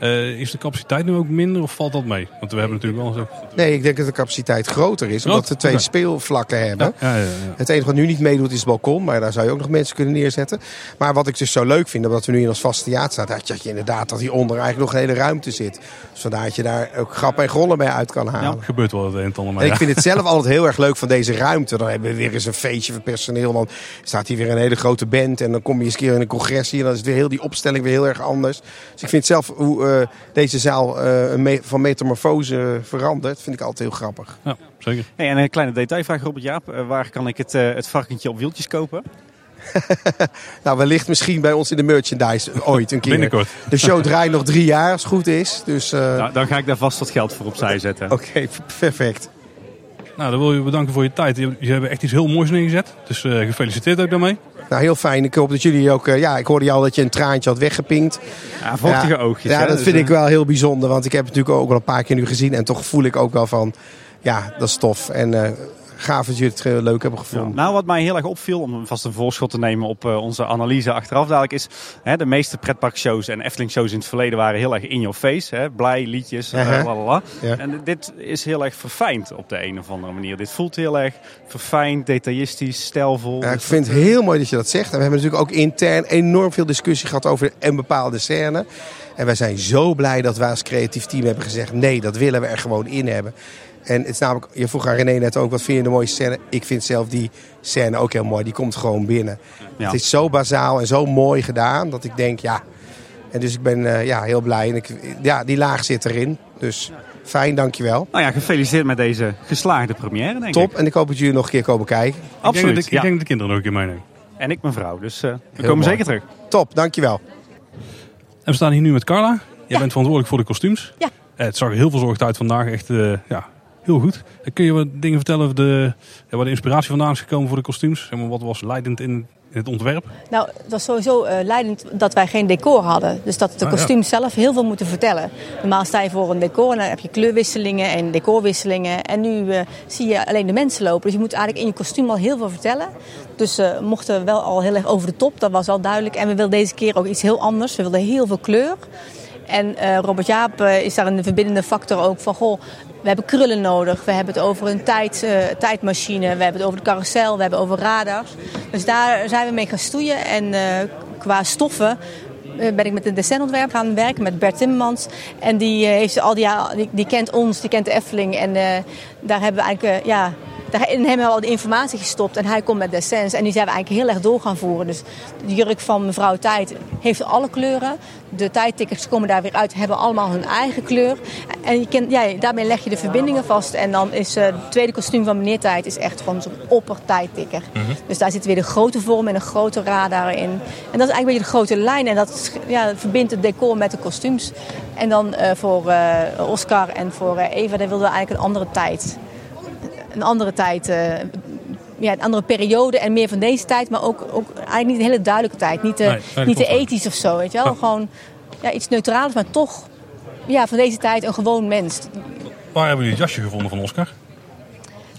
Speaker 1: Uh, is de capaciteit nu ook minder of valt dat mee? Want we hebben natuurlijk wel zo...
Speaker 4: Nee, ik denk dat de capaciteit groter is. Omdat we twee okay. speelvlakken hebben. Ja, ja, ja, het enige wat nu niet meedoet is het balkon. Maar daar zou je ook nog mensen kunnen neerzetten. Maar wat ik dus zo leuk vind, omdat we nu in ons vaste theater staan... Dat je inderdaad dat hieronder eigenlijk nog een hele ruimte zit. Dus vandaar dat je daar ook grappen en grollen mee uit kan halen.
Speaker 1: Ja, gebeurt wel het een en ander.
Speaker 4: Maar, en ik vind het zelf altijd heel erg leuk van deze ruimte. Dan hebben we weer eens een feestje van personeel. Dan staat hier weer een hele grote band. En dan kom je eens een keer in een congressie. En dan is weer heel die opstelling weer heel erg anders. Dus ik vind zelf hoe... Uh, deze zaal uh, me van metamorfose verandert, vind ik altijd heel grappig.
Speaker 1: Ja, zeker.
Speaker 2: Hey, en een kleine detailvraag, Robert Jaap. Uh, waar kan ik het, uh, het varkentje op wieltjes kopen?
Speaker 4: nou, wellicht misschien bij ons in de merchandise ooit een keer.
Speaker 1: Binnenkort.
Speaker 4: De show draait nog drie jaar, als het goed is. Dus,
Speaker 2: nou, dan ga ik daar vast wat geld voor opzij zetten.
Speaker 4: Oké, okay, perfect.
Speaker 1: Nou, dan wil je bedanken voor je tijd. Je, hebt echt iets heel moois neergezet. Dus uh, gefeliciteerd ook daarmee.
Speaker 4: Nou, heel fijn. Ik hoop dat jullie ook... Uh, ja, ik hoorde je al dat je een traantje had weggepinkt.
Speaker 2: Ja, vochtige ja, oogjes.
Speaker 4: Ja,
Speaker 2: hè?
Speaker 4: dat dus, vind uh... ik wel heel bijzonder. Want ik heb het natuurlijk ook al een paar keer nu gezien. En toch voel ik ook wel van... Ja, dat is tof. En gaaf dat jullie het leuk hebben gevonden.
Speaker 2: Ja, nou, wat mij heel erg opviel, om vast een voorschot te nemen op uh, onze analyse achteraf dadelijk, is hè, de meeste pretparkshows en Efteling-shows in het verleden waren heel erg in your face. Hè, blij, liedjes, uh -huh. lalala. Ja. En dit is heel erg verfijnd op de een of andere manier. Dit voelt heel erg verfijnd, detailistisch, stijlvol.
Speaker 4: Ja, ik vind het heel mooi dat je dat zegt. En we hebben natuurlijk ook intern enorm veel discussie gehad over een bepaalde scène. En wij zijn zo blij dat wij als creatief team hebben gezegd: nee, dat willen we er gewoon in hebben. En het is namelijk, je vroeg aan René net ook, wat vind je de mooie scène? Ik vind zelf die scène ook heel mooi. Die komt gewoon binnen.
Speaker 2: Ja.
Speaker 4: Het is zo bazaal en zo mooi gedaan dat ik denk, ja. En dus ik ben eh, ja, heel blij. En ik, ja, die laag zit erin. Dus fijn, dankjewel.
Speaker 2: Nou ja, gefeliciteerd met deze geslaagde première, denk
Speaker 4: Top.
Speaker 2: ik.
Speaker 4: En ik hoop dat jullie nog een keer komen kijken.
Speaker 1: Ik denk, dat
Speaker 2: Absoluut.
Speaker 1: ik,
Speaker 2: ja.
Speaker 1: denk dat de kinderen nog een keer meenemen.
Speaker 2: En ik mijn vrouw, dus eh, we
Speaker 4: Heel
Speaker 2: komen
Speaker 4: mooi.
Speaker 2: zeker terug.
Speaker 4: Top, dankjewel.
Speaker 1: En we staan hier nu met Carla. Jij bent verantwoordelijk voor de kostuums.
Speaker 5: Ja.
Speaker 1: Eh, het zag er heel verzorgd uit vandaag. Echt eh, ja, heel goed. Kun je wat dingen vertellen over de, waar de inspiratie vandaan is gekomen voor de kostuums? Zeg maar, wat was leidend in, in het ontwerp?
Speaker 5: Nou, het was sowieso eh, leidend dat wij geen decor hadden. Dus dat de
Speaker 1: Ah, ja.
Speaker 5: kostuums zelf heel veel moeten vertellen. Normaal sta je voor een decor en dan heb je kleurwisselingen en decorwisselingen. En nu eh, zie je alleen de mensen lopen. Dus je moet eigenlijk in je kostuum al heel veel vertellen. Dus we mochten wel al heel erg over de top, dat was al duidelijk. En we wilden deze keer ook iets heel anders. We wilden heel veel kleur. En eh, Robert Jaap eh, is daar een verbindende factor ook van... Goh, we hebben krullen nodig, we hebben het over een tijd, eh, tijdmachine... we hebben het over de carousel, we hebben over radars. Dus daar zijn we mee gaan stoeien. En qua stoffen ben ik met een designontwerp gaan werken met Bert Timmermans. En die, heeft al die, die, die kent ons, die kent de Efteling. En daar hebben we eigenlijk... eh, ja, Daarin hebben we al de informatie gestopt en hij komt met dessins. En die zijn we eigenlijk heel erg door gaan voeren. Dus de jurk van mevrouw Tijd heeft alle kleuren. De tijdtickers komen daar weer uit, hebben allemaal hun eigen kleur. En je kent, ja, daarmee leg je de verbindingen vast. En dan is eh, het tweede kostuum van meneer Tijd is echt van zo'n opper tijdticker. Dus daar zit weer de grote vorm en een grote radar in. En dat is eigenlijk een beetje de grote lijn. En dat ja, dat verbindt het decor met de kostuums. En dan eh, voor eh, Oscar en voor eh, Eva, daar wilden we eigenlijk een andere tijd een andere tijd, ja, een andere periode en meer van deze tijd, maar ook, ook eigenlijk niet een hele duidelijke tijd. Niet
Speaker 1: Nee, dat
Speaker 5: niet te ethisch of zo, weet je wel.
Speaker 1: Ja.
Speaker 5: Gewoon ja, iets neutraals, maar toch ja, van deze tijd een gewoon mens.
Speaker 1: Waar hebben jullie het jasje gevonden van Oscar?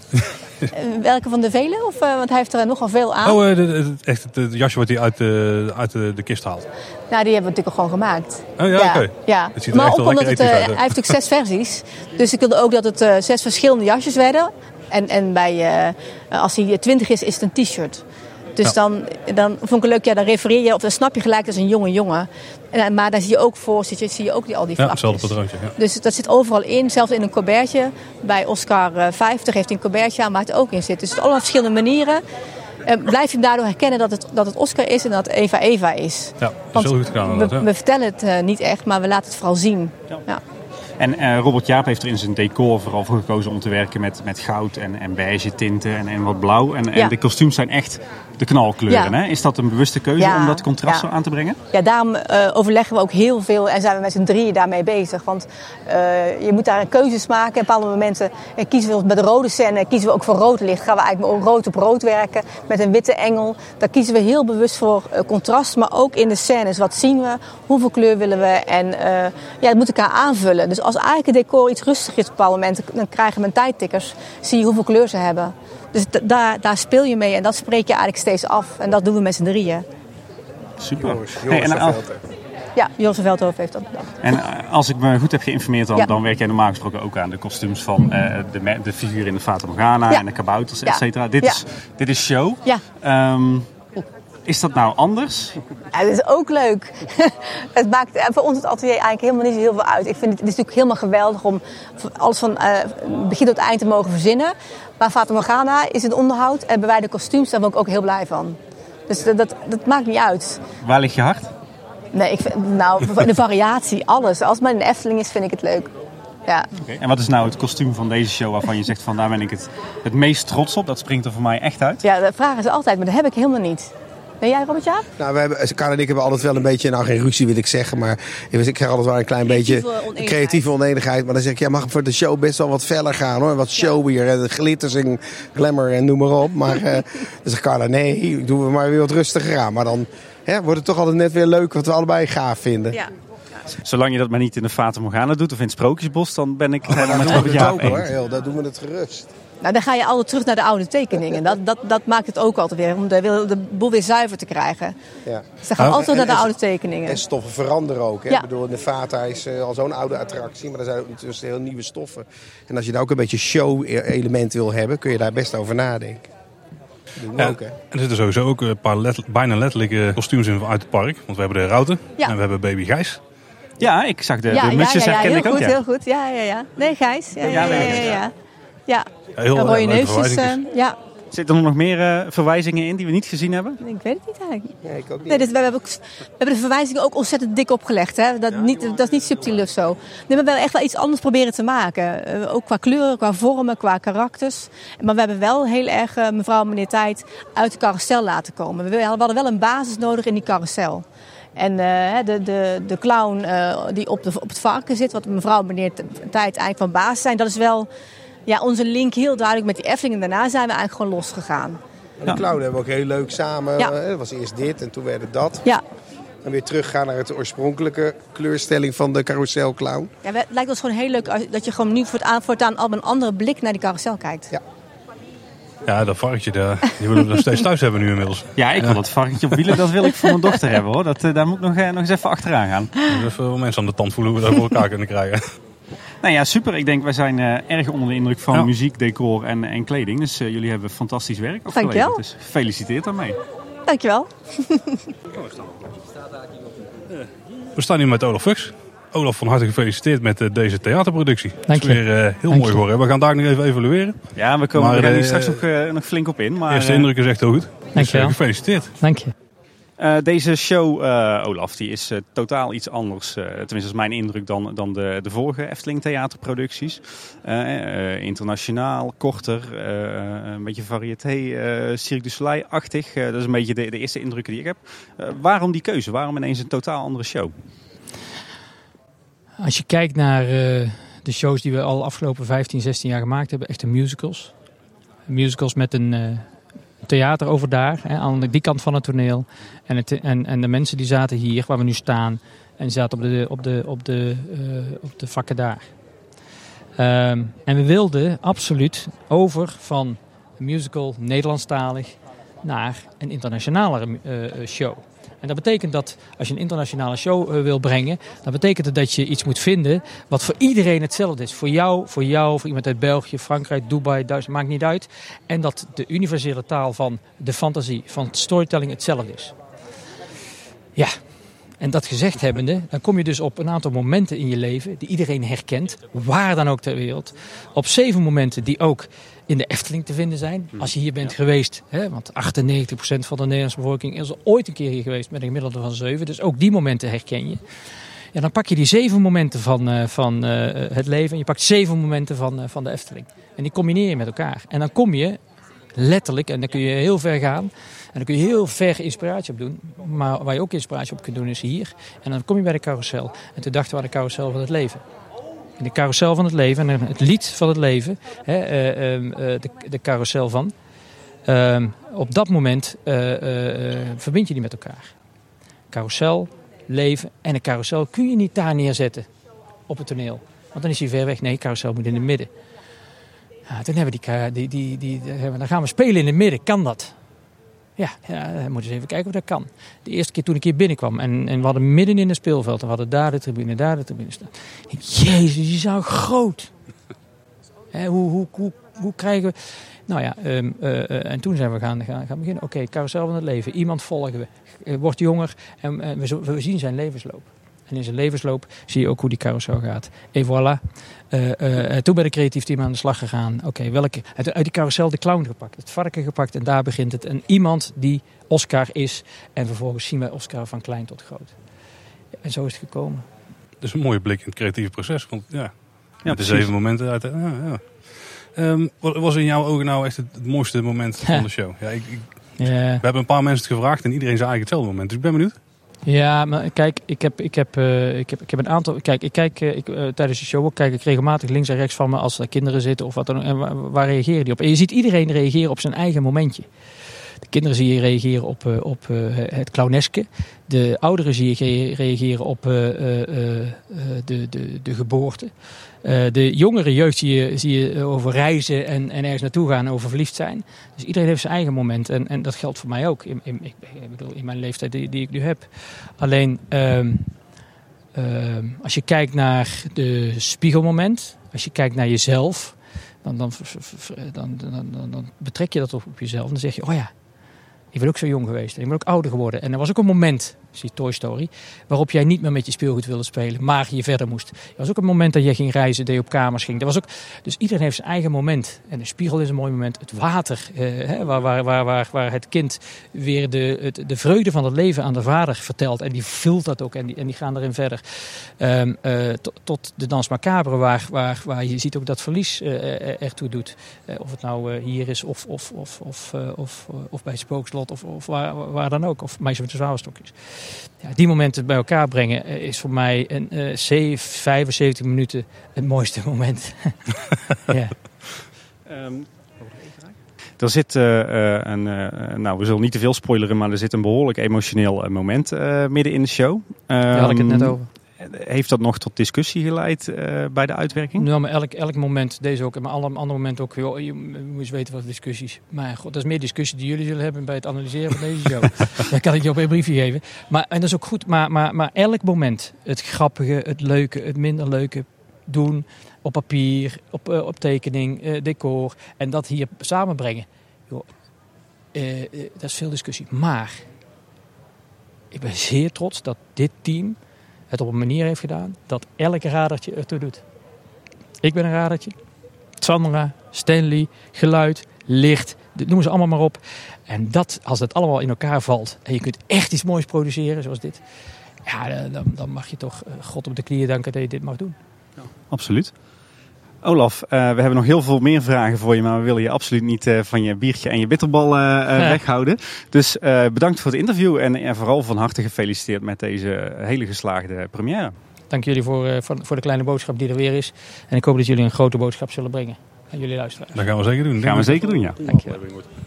Speaker 5: Eh, Welke van de vele? Of, eh, want hij heeft er nogal veel aan.
Speaker 1: Oh, eh, echt het, jasje wat hij uit, de, uit de, de kist haalt.
Speaker 5: Nou, die hebben we natuurlijk al gewoon gemaakt.
Speaker 1: Oh ja, oké.
Speaker 5: ja.
Speaker 1: Het ziet er
Speaker 5: maar
Speaker 1: echt
Speaker 5: ook omdat het,
Speaker 1: uit,
Speaker 5: hij heeft natuurlijk zes versies. Dus ik wilde ook dat het zes verschillende jasjes werden. En, en bij, als hij 20 is, is het een t-shirt. Dus
Speaker 1: Ja.
Speaker 5: dan, dan vond ik het leuk, ja, dan refereer je, of dan snap je gelijk dat is een jonge jongen. En, maar daar zie je ook voor, zie je, zie je ook die, al die
Speaker 1: Ja,
Speaker 5: vlakjes.
Speaker 1: hetzelfde patroontje. Ja.
Speaker 5: Dus dat zit overal in, zelfs in een colbertje. Bij Oscar eh, 50 heeft hij een colbertje aan waar het ook in zit. Dus het allemaal verschillende manieren. Eh, blijf je hem daardoor herkennen dat het, dat het Oscar is en dat het Eva Eva is.
Speaker 1: Ja, dat is heel goed gedaan.
Speaker 5: we,
Speaker 1: ja.
Speaker 5: vertellen het eh, niet echt, maar we laten het vooral zien. Ja.
Speaker 2: En eh, Robert Jaap heeft er in zijn decor vooral voor gekozen om te werken met, met goud en, en beige tinten en, en wat blauw. En, en
Speaker 5: Ja.
Speaker 2: de kostuums zijn echt de knalkleuren.
Speaker 5: Ja.
Speaker 2: Hè? Is dat een bewuste keuze
Speaker 5: Ja,
Speaker 2: om dat contrast
Speaker 5: ja.
Speaker 2: zo aan te brengen?
Speaker 5: Ja, daarom eh, overleggen we ook heel veel en zijn we met z'n drieën daarmee bezig. Want eh, je moet daar keuzes maken. Op bepaalde momenten eh, kiezen we bij de rode scène, kiezen we ook voor rood licht. Gaan we eigenlijk met rood op rood werken met een witte engel. Daar kiezen we heel bewust voor contrast, maar ook in de scènes. Wat zien we? Hoeveel kleur willen we? En ja, het moet elkaar aanvullen. Dus als eigenlijk het decor iets rustig is op bepaalde momenten, dan krijgen we tijdtickers. Zie je hoeveel kleur ze hebben. Dus d- daar, daar speel je mee en dat spreek je eigenlijk steeds af. En dat doen we met z'n drieën.
Speaker 2: Super. Hey, en, al-
Speaker 4: Veldhoven.
Speaker 5: Ja, Joris Veldhoven heeft dat bedacht.
Speaker 2: en eh, als ik me goed heb geïnformeerd, dan,
Speaker 5: Ja.
Speaker 2: dan werk jij normaal gesproken ook aan de kostuums van eh, de, me- de figuur in de Fata Morgana
Speaker 5: Ja.
Speaker 2: en de kabouters,
Speaker 5: Ja.
Speaker 2: et cetera. Dit,
Speaker 5: Ja.
Speaker 2: is, dit is show.
Speaker 5: Ja.
Speaker 2: Ehm, is dat nou anders?
Speaker 5: Ja, dat is ook leuk. het maakt eh, voor ons het atelier eigenlijk helemaal niet zo heel veel uit. Ik vind het, het is natuurlijk helemaal geweldig om alles van eh, begin tot eind te mogen verzinnen. Maar Fata Morgana is het onderhoud en bij wij de kostuums, daar ben ik ook heel blij van. Dus dat, dat, dat maakt niet uit.
Speaker 2: Waar ligt je hart?
Speaker 5: Nee, ik vind, nou, de variatie, alles. Als het maar de Efteling is, vind ik het leuk. Ja.
Speaker 2: Oké. En wat is nou het kostuum van deze show waarvan je zegt van daar ben ik het, het meest trots op? Dat springt er voor mij echt uit.
Speaker 5: ja, dat vragen ze altijd, maar dat heb ik helemaal niet. Ben jij, Robert Jaap?
Speaker 4: Nou, we hebben, Kar en ik hebben altijd wel een beetje, nou geen ruzie wil ik zeggen, maar ik zeg altijd wel een klein beetje
Speaker 5: Creatieve oneenigheid.
Speaker 4: creatieve oneenigheid. Maar dan zeg ik, ja, mag voor de show best wel wat feller gaan hoor. Wat showier en glitters en glamour en noem maar op. Maar eh, dan zegt Carla, nee, doen we maar weer wat rustiger aan. Maar dan hè, wordt het toch altijd net weer leuk wat we allebei gaaf vinden.
Speaker 5: Ja.
Speaker 2: Zolang je dat maar niet in de Fata Morgana doet of in het Sprookjesbos, dan ben ik het helemaal met Robert Jaap
Speaker 4: ook hoor, heel, dat doen we het gerust.
Speaker 5: Nou, dan ga je altijd terug naar de oude tekeningen. Dat, dat, dat maakt het ook altijd weer, om de, de boel weer zuiver te krijgen.
Speaker 4: Ja.
Speaker 5: Dus dan gaan we
Speaker 4: Oh,
Speaker 5: altijd
Speaker 4: en-
Speaker 5: naar de
Speaker 4: en-
Speaker 5: oude tekeningen.
Speaker 4: En stoffen veranderen ook. Hè?
Speaker 5: Ja.
Speaker 4: Ik bedoel, de Vata is eh, al zo'n oude attractie, maar er zijn ook natuurlijk heel nieuwe stoffen. En als je daar ook een beetje show-element wil hebben, kun je daar best over nadenken.
Speaker 1: Ja,
Speaker 4: ook,
Speaker 1: er zitten sowieso ook een paar let- bijna letterlijke kostuums in uit het park. Want we hebben de Routen
Speaker 5: Ja.
Speaker 1: en we hebben Baby Gijs.
Speaker 2: Ja, ik zag de,
Speaker 5: ja,
Speaker 2: de
Speaker 5: ja,
Speaker 2: mutsjes
Speaker 5: ja, ja,
Speaker 2: herkende
Speaker 5: heel
Speaker 2: ik ook.
Speaker 5: goed,
Speaker 2: Ja.
Speaker 5: heel goed. Ja, ja, ja. Nee, Gijs. Ja, ja,
Speaker 2: Ja,
Speaker 5: ja, ja,
Speaker 2: Gijs,
Speaker 5: ja. Ja,
Speaker 1: heel
Speaker 5: en rode
Speaker 1: leuke
Speaker 5: neusjes. eh, ja,
Speaker 2: Zitten er nog meer eh, verwijzingen in die we niet gezien hebben?
Speaker 5: ik weet het niet eigenlijk.
Speaker 4: Nee, ik ook niet.
Speaker 5: Nee, dus we, hebben ook, we hebben de verwijzingen ook ontzettend dik opgelegd. Hè? Dat, niet, dat is niet subtiel of zo. Nee, maar we hebben echt wel iets anders proberen te maken. Eh, ook qua kleuren, qua vormen, qua karakters. Maar we hebben wel heel erg mevrouw en meneer Tijd uit de carousel laten komen. We hadden wel een basis nodig in die carousel. En eh, de, de, de clown eh, die op, de, op het varken zit, wat mevrouw en meneer Tijd eigenlijk van basis zijn, dat is wel ja, onze link heel duidelijk met die Efteling. En daarna zijn we eigenlijk gewoon losgegaan.
Speaker 4: En de clown hebben we ook heel leuk samen.
Speaker 5: Ja.
Speaker 4: eh, Het was eerst dit en toen werd het dat.
Speaker 5: Ja,
Speaker 4: En weer teruggaan naar het oorspronkelijke kleurstelling van de carousel clown.
Speaker 5: Ja, het lijkt ons gewoon heel leuk dat je gewoon nu voortaan, voortaan al met een andere blik naar die carousel kijkt.
Speaker 4: Ja.
Speaker 1: Ja, dat varkentje, daar, die willen we nog steeds thuis hebben nu inmiddels.
Speaker 2: Ja, ik wil dat varkentje op wielen, dat wil ik voor mijn dochter hebben hoor. Dat, eh, daar moet ik nog, eh, nog eens even achteraan gaan.
Speaker 1: Dus even wat mensen aan de tand voelen hoe we dat voor elkaar kunnen krijgen.
Speaker 2: Nou ja, super. Ik denk wij zijn eh, erg onder de indruk van
Speaker 1: Ja.
Speaker 2: muziek, decor en, en kleding. Dus eh, jullie hebben fantastisch werk afgeleverd.
Speaker 5: Dankjewel.
Speaker 2: Dus gefeliciteerd daarmee.
Speaker 5: Dankjewel.
Speaker 1: We staan hier met Olaf Fuchs. Olaf, van harte gefeliciteerd met eh, deze theaterproductie.
Speaker 6: Dank
Speaker 1: Het is
Speaker 6: je.
Speaker 1: weer eh, heel
Speaker 6: Dank
Speaker 1: mooi
Speaker 6: je.
Speaker 1: geworden. We gaan daar nog even evalueren.
Speaker 2: Ja, we, komen,
Speaker 1: Maar, eh,
Speaker 2: straks nog, nog flink op in. Maar,
Speaker 1: Eerste indruk is echt heel goed. Dus eh,
Speaker 6: Dankjewel.
Speaker 1: gefeliciteerd.
Speaker 6: Dank je.
Speaker 2: Eh, deze show, eh, Olaf, die is eh, totaal iets anders. tenminste, is mijn indruk dan, dan de, de vorige Efteling theaterproducties. Internationaal, korter, een beetje variété, Cirque du Soleil-achtig. Dat is een beetje de, de eerste indrukken die ik heb. Waarom die keuze? Waarom ineens een totaal andere show?
Speaker 6: Als je kijkt naar de shows die we al afgelopen 15, 16 jaar gemaakt hebben, echte musicals. Musicals met een theater over daar, hè, aan die kant van het toneel. En, het, en, en de mensen die zaten hier, waar we nu staan, en zaten op de, op de, op de, eh, op de vakken daar. Ehm, en we wilden absoluut over van musical Nederlandstalig naar een internationale eh, show. En dat betekent dat als je een internationale show eh, wil brengen, dan betekent het dat je iets moet vinden wat voor iedereen hetzelfde is. Voor jou, voor jou, voor iemand uit België, Frankrijk, Dubai, Duitsland, maakt niet uit. En dat de universele taal van de fantasie, van storytelling hetzelfde is. Ja, en dat gezegd hebbende, dan kom je dus op een aantal momenten in je leven die iedereen herkent, waar dan ook ter wereld. Op zeven momenten die ook in de Efteling te vinden zijn. Als je hier bent geweest, hè, want 98% van de Nederlandse bevolking is ooit een keer hier geweest met een gemiddelde van zeven. Dus ook die momenten herken je. Ja, dan pak je die zeven momenten van, eh, van eh, het leven en je pakt zeven momenten van, eh, van de Efteling. En die combineer je met elkaar. En dan kom je letterlijk, en dan kun je heel ver gaan. En dan kun je heel ver inspiratie op doen. Maar waar je ook inspiratie op kunt doen is hier. En dan kom je bij de carousel. En toen dachten we aan de carousel van het leven. In de carousel van het leven en het lied van het leven, hè, eh, ehm, eh, de, de carousel van. Ehm, op dat moment eh, verbind je die met elkaar. Carousel, leven en een carousel kun je niet daar neerzetten op het toneel. Want dan is hij ver weg. Nee, carousel moet in het midden. Ja, hebben die, die, die- dan gaan we spelen in het midden. Kan dat? Ja, ja, we eens even kijken of dat kan. De eerste keer toen ik hier binnenkwam en, en we hadden midden in het speelveld en we hadden daar de tribune, daar de tribune staan. Jezus, die nou groot. Hoe, hoe, hoe, krijgen we... Nou ja, ehm, eh, eh, en toen zijn we gaan, gaan, gaan beginnen. Oké, carousel van het leven. Iemand volgen we. Eh, wordt jonger en we, we zien zijn levensloop. En in zijn levensloop zie je ook hoe die carousel gaat. En voilà. Eh, eh, toen bij de creatief team aan de slag gegaan. Oké, welke? Uit, uit die carousel de clown gepakt. Het varken gepakt. En daar begint het. En iemand die Oscar is. En vervolgens zien wij Oscar van klein tot groot. En zo is het gekomen.
Speaker 1: Dat is een mooie blik in het creatieve proces. Want ja,
Speaker 2: Ja,
Speaker 1: met de
Speaker 2: precies.
Speaker 1: zeven momenten uit. de- Ja, ja. Ehm, wat was in jouw ogen nou echt het, het mooiste moment van de show? Ja, ik, ik- we hebben een paar mensen het gevraagd en iedereen zei eigenlijk hetzelfde moment. Dus ik ben benieuwd.
Speaker 6: Ja, maar kijk, ik heb, ik heb, eh, ik heb, ik heb een aantal. Kijk, ik kijk eh, ik, eh, tijdens de show ook kijk ik regelmatig links en rechts van me als er kinderen zitten of wat dan. En waar, waar reageren die op? En je ziet iedereen reageren op zijn eigen momentje. De kinderen zie je reageren op, op het clowneske. De ouderen zie je ge- reageren op de, de, de geboorte. Eh, de jongere jeugd zie je, zie je over reizen en, en ergens naartoe gaan, over verliefd zijn. Dus iedereen heeft zijn eigen moment. En, en dat geldt voor mij ook. In, in, ik, bedoel, in mijn leeftijd die, die ik nu heb. Alleen ehm, ehm, als je kijkt naar de spiegelmoment, als je kijkt naar jezelf, dan, dan, dan, dan, dan, dan betrek je dat op, op jezelf. En dan zeg je, oh ja, Ik ben ook zo jong geweest. Ik ben ook ouder geworden. En er was ook een moment, zie Toy Story, waarop jij niet meer met je speelgoed wilde spelen, maar je verder moest. Er was ook een moment dat je ging reizen, dat je op kamers ging. Er was ook, dus iedereen heeft zijn eigen moment. En de spiegel is een mooi moment. Het water, eh, waar, waar, waar, waar, waar het kind weer de, het, de vreugde van het leven aan de vader vertelt. En die vult dat ook en die, en die gaan erin verder. Um, uh, tot, de dans macabre, waar, waar, waar je ziet ook dat verlies uh, ertoe doet. Of het nou hier is of, of, of, of, of, of bij Spookslot of, of waar, waar dan ook. Of Meisje met de Zwavelstokjes. Ja, die momenten bij elkaar brengen is voor mij een, uh, 75 minuten het mooiste moment. ja.
Speaker 2: Um, er zit uh, een, uh, nou we zullen niet te veel spoileren, maar er zit een behoorlijk emotioneel moment midden in de show. Um,
Speaker 6: Daar had ik het net over.
Speaker 2: Heeft dat nog tot discussie geleid uh, bij de uitwerking?
Speaker 6: Nou, maar elk, elk moment, deze ook, maar alle andere momenten ook. Joh, je moet eens weten wat discussies. Maar god, dat is meer discussie die jullie zullen hebben bij het analyseren van deze show. Daar kan ik je op een briefje geven. Maar, en dat is ook goed, maar, maar, maar elk moment, het grappige, het leuke, het minder leuke, doen op papier, op, uh, op tekening, uh, decor. En dat hier samenbrengen. Joh, dat is veel discussie. Maar ik ben zeer trots dat dit team het op een manier heeft gedaan dat elke radertje ertoe doet. Ik ben een radertje. Sandra, Stanley, geluid, licht, noem ze allemaal maar op. En dat, als het allemaal in elkaar valt en je kunt echt iets moois produceren zoals dit. Ja, dan, dan mag je toch God op de knieën danken dat je dit mag doen.
Speaker 2: Ja, absoluut. Olaf, uh, we hebben nog heel veel meer vragen voor je, maar we willen je absoluut niet uh, van je biertje en je bitterbal uh, ja. weghouden. Dus bedankt voor het interview en, vooral van harte gefeliciteerd met deze hele geslaagde première.
Speaker 6: Dank jullie voor, voor, voor, de kleine boodschap die er weer is. En ik hoop dat jullie een grote boodschap zullen brengen aan jullie luisteraars.
Speaker 1: Dat gaan we zeker doen.
Speaker 2: Dat gaan we zeker doen, ja.
Speaker 6: Dank je wel.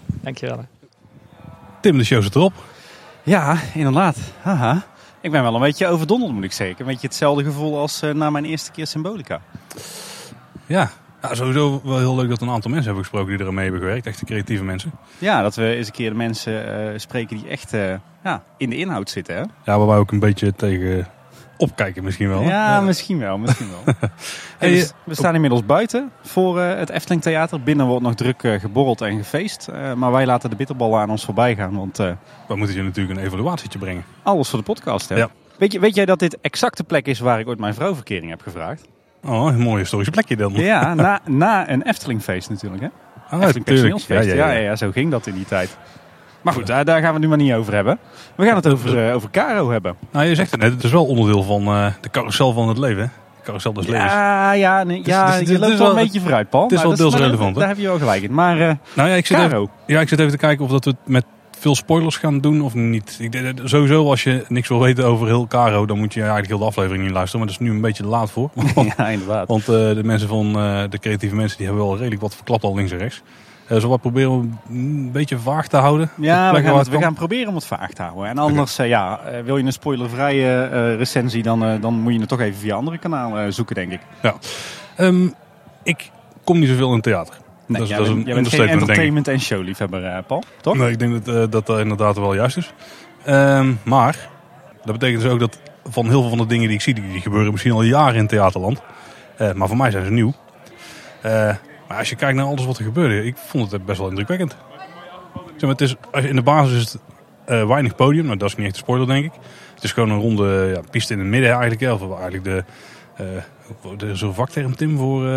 Speaker 6: Dank je wel.
Speaker 1: Tim, de show zit erop.
Speaker 2: Ja, inderdaad. Haha. Ik ben wel een beetje overdonderd, moet ik zeggen. Een beetje hetzelfde gevoel als na mijn eerste keer Symbolica.
Speaker 1: Ja. ja, sowieso wel heel leuk dat een aantal mensen hebben gesproken die er mee hebben gewerkt. Echte creatieve mensen.
Speaker 2: Ja, dat we eens een keer de mensen uh, spreken die echt uh, ja, in de inhoud zitten. Hè?
Speaker 1: Ja, waar wij ook een beetje tegen opkijken misschien wel.
Speaker 2: Ja, ja. misschien wel. Misschien wel. hey, dus, we staan inmiddels buiten voor uh, het Efteling Theater. Binnen wordt nog druk geborreld en gefeest. maar wij laten de bitterballen aan ons voorbij gaan. Want
Speaker 1: we moeten je natuurlijk een evaluatietje brengen.
Speaker 2: Alles voor de podcast, hè? Ja. Weet, je, weet jij dat dit exact de plek is waar ik ooit mijn vrouwverkering heb gevraagd?
Speaker 1: Oh, een mooi historisch plekje dan.
Speaker 2: Ja, na, na een Eftelingfeest natuurlijk. Hè?
Speaker 1: Ah, Efteling
Speaker 2: Personeelsfeest. Ja ja, ja, ja, zo ging dat in die tijd. Maar goed, daar, daar gaan we het nu maar niet over hebben. We gaan het over, uh, over Caro hebben.
Speaker 1: Nou, je zegt het net, het is wel onderdeel van uh, de carousel van het leven. De carousel des levens.
Speaker 2: Ja, ja, nee, dus, ja dus, je loopt wel een beetje vooruit, Paul.
Speaker 1: Het is wel deels relevant.
Speaker 2: Daar, daar heb je wel gelijk in. Maar uh,
Speaker 1: nou ja, ik zit Caro. Even, ja, ik zit even te kijken of dat we het met veel spoilers gaan doen of niet. Ik, sowieso, als je niks wil weten over heel Caro, dan moet je eigenlijk heel de aflevering niet luisteren. Maar dat is nu een beetje laat voor.
Speaker 2: Want, ja, inderdaad.
Speaker 1: Want uh, de mensen van uh, de creatieve mensen, die hebben wel redelijk wat verklapt al links en rechts. Uh, zo wat proberen om een beetje vaag te houden.
Speaker 2: Ja, we gaan, het, we gaan proberen om het vaag te houden. En anders, okay. ja, wil je een spoilervrije recensie, dan, dan moet je het toch even via andere kanalen zoeken, denk ik.
Speaker 1: Ja. Um, ik kom niet zoveel in theater.
Speaker 2: Nee, dat is, dat is een jij bent geen entertainment en showliefhebber, uh, Paul, toch?
Speaker 1: Nee, ik denk dat, uh, dat dat inderdaad wel juist is. Um, maar, dat betekent dus ook dat van heel veel van de dingen die ik zie, die, gebeuren misschien al jaren in theaterland. Uh, maar voor mij zijn ze nieuw. maar als je kijkt naar alles wat er gebeurde, ik vond het best wel indrukwekkend. Zeg maar, het is, in de basis is het weinig podium, maar dat is niet echt een spoiler denk ik. Het is gewoon een ronde ja, piste in het midden eigenlijk. Of eigenlijk de, de, zo'n vakterm Tim voor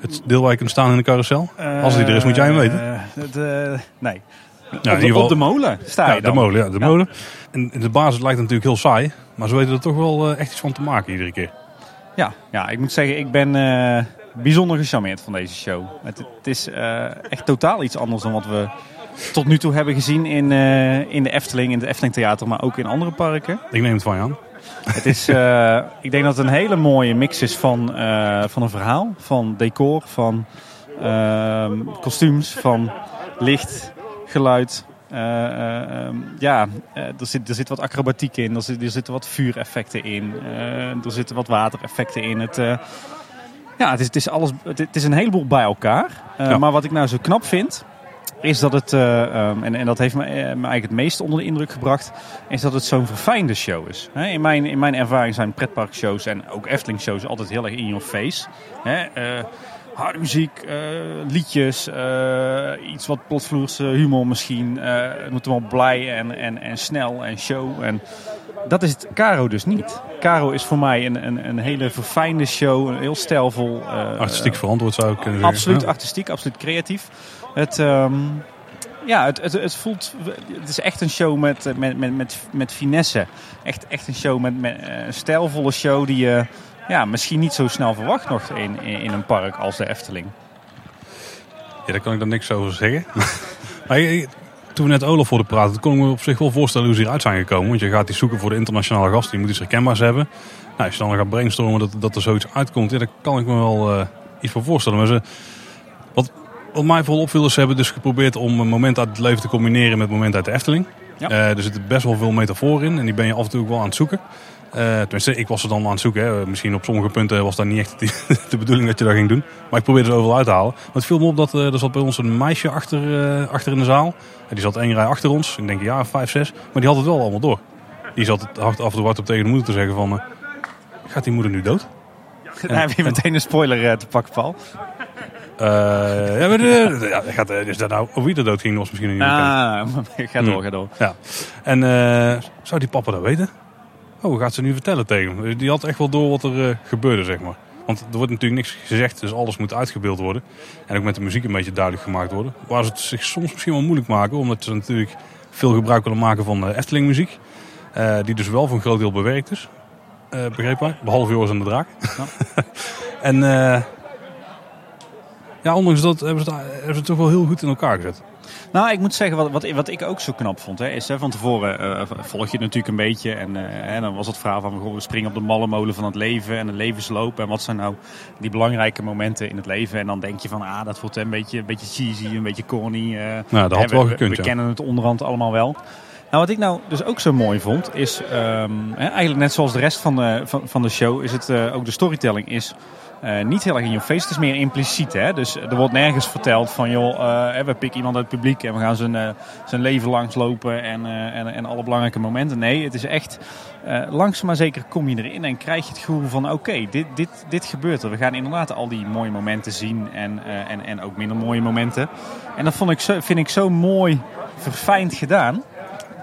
Speaker 1: het deel waar je kunt staan in de carousel? Als die er is, moet jij hem weten.
Speaker 2: Uh, nee. Op, de, op de molen sta je
Speaker 1: ja, de molen, ja, de ja. molen. En de basis lijkt natuurlijk heel saai. Maar ze weten er toch wel echt iets van te maken iedere keer.
Speaker 2: Ja, ja ik moet zeggen, ik ben uh, bijzonder gecharmeerd van deze show. Het, het is echt totaal iets anders dan wat we tot nu toe hebben gezien in, in de Efteling, in het Efteling Theater, maar ook in andere parken.
Speaker 1: Ik neem het van je aan.
Speaker 2: Het is, uh, ik denk dat het een hele mooie mix is van, uh, van een verhaal, van decor, van uh, kostuums, van licht, geluid. ja, er zit, er zit wat acrobatiek in, er, zit, er zitten wat vuureffecten in, er zitten wat watereffecten in. Het, ja, het is, het, is alles, het, het, is een heleboel bij elkaar. Ja. Maar wat ik nou zo knap vind, is dat het, uh, um, en, en dat heeft me, uh, me, eigenlijk het meest onder de indruk gebracht, is dat het zo'n verfijnde show is. He, in, mijn, in mijn ervaring zijn pretparkshows en ook Efteling shows altijd heel erg in your face. He, uh, harde muziek, eh, liedjes, eh, iets wat plotvloerse humor misschien. eh, het moet wel blij en, en, en snel en show. En dat is het Caro dus niet. Caro is voor mij een, een, een hele verfijnde show, een heel stijlvol. eh,
Speaker 1: Artistiek verantwoord zou ik kunnen zeggen.
Speaker 2: Absoluut
Speaker 1: Ja.
Speaker 2: artistiek, absoluut creatief. Het, ehm, ja, het, het, het voelt. Het is echt een show met, met, met, met, met finesse. Echt, echt een show met, eh, een stijlvolle show die je ja, misschien niet zo snel verwacht nog in, in, een park als de Efteling.
Speaker 1: Ja, daar kan ik dan niks over zeggen. maar toen we net Olaf hoorden praten, kon ik me op zich wel voorstellen hoe ze hieruit zijn gekomen. Want je gaat die zoeken voor de internationale gast, die moet iets herkenbaars hebben. Nou, als je dan gaat brainstormen dat, dat er zoiets uitkomt, ja, daar kan ik me wel eh, iets voor voorstellen. Maar ze, wat, wat mij vooral opviel is, ze hebben dus geprobeerd om een moment uit het leven te combineren met momenten uit de Efteling.
Speaker 2: Ja.
Speaker 1: Eh, er zitten best wel veel metaforen in en die ben je af en toe ook wel aan het zoeken. Eh, tenminste, ik was er dan aan het zoeken. Hè. Misschien op sommige punten was dat niet echt de, de bedoeling dat je dat ging doen. Maar ik probeerde er overal uit te halen. Maar het viel me op dat eh, er zat bij ons een meisje achter, achter in de zaal. En die zat één rij achter ons. Ik denk of vijf, zes. Maar die had het wel allemaal door. Die zat het hard af en toe hard op tegen de moeder te zeggen van... gaat die moeder nu dood?
Speaker 2: Dan heb je meteen een spoiler te pakken, Paul.
Speaker 1: Eh, ja, maar, eh, ja, gaat, eh, is dat nou, of wie dood ging, was misschien bekend.
Speaker 2: Ah, ga door,
Speaker 1: Hmm.
Speaker 2: ga door.
Speaker 1: Ja. En eh, zou die papa dat weten? Oh, hoe gaat ze nu vertellen tegen hem? Die had echt wel door wat er gebeurde, zeg maar. Want er wordt natuurlijk niks gezegd, dus alles moet uitgebeeld worden. En ook met de muziek een beetje duidelijk gemaakt worden. Waar ze het zich soms misschien wel moeilijk maken, omdat ze natuurlijk veel gebruik willen maken van Efteling muziek. Die dus wel voor een groot deel bewerkt is. Eh begreep? Behalve Joris en de Draak. en eh, ja, ondanks dat hebben ze, het, hebben ze het toch wel heel goed in elkaar gezet.
Speaker 2: Nou, ik moet zeggen, wat, wat, wat ik ook zo knap vond, hè, is hè, van tevoren eh, volg je het natuurlijk een beetje. En, eh, dan was het verhaal van, goh, we springen op de malle molen van het leven en de levensloop. En wat zijn nou die belangrijke momenten in het leven? En dan denk je van, ah, dat wordt een beetje, een beetje cheesy, een beetje corny. eh,
Speaker 1: Nou, dat had
Speaker 2: hè,
Speaker 1: wel
Speaker 2: we,
Speaker 1: gekund,
Speaker 2: We
Speaker 1: ja.
Speaker 2: kennen het onderhand allemaal wel. Nou, wat ik nou dus ook zo mooi vond, is ehm, hè, eigenlijk net zoals de rest van de, van, van de show, is het ook de storytelling is eh, niet heel erg in je face. Het is meer impliciet. Hè? Dus er wordt nergens verteld van, joh, eh, we pikken iemand uit het publiek en we gaan zijn, eh, zijn leven langslopen en, en, en alle belangrijke momenten. Nee, het is echt langzaam maar zeker kom je erin en krijg je het gevoel van, oké, dit, dit, dit gebeurt er. We gaan inderdaad al die mooie momenten zien en, en, en ook minder mooie momenten. En dat vond ik zo, vind ik zo mooi verfijnd gedaan.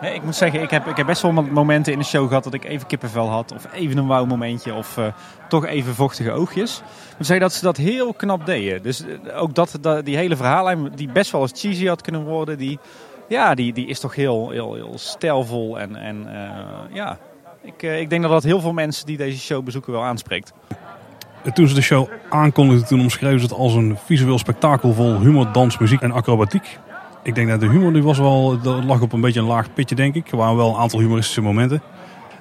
Speaker 2: Ik moet zeggen, ik heb, ik heb best wel momenten in de show gehad dat ik even kippenvel had. Of even een wauw momentje. Of eh, toch even vochtige oogjes. Ik moet zeggen dat ze dat heel knap deden. Dus eh, ook dat, die hele verhaallijn die best wel eens cheesy had kunnen worden. Die, ja, die, die is toch heel, heel, heel stijlvol. En, en eh, ja, ik, ik denk dat dat heel veel mensen die deze show bezoeken wel aanspreekt.
Speaker 1: Toen ze de show aankondigden, toen omschreven ze het als een visueel spektakel vol humor, dans, muziek en acrobatiek. Ik denk dat de humor die was wel, dat lag op een beetje een laag pitje denk ik. Er waren wel een aantal humoristische momenten.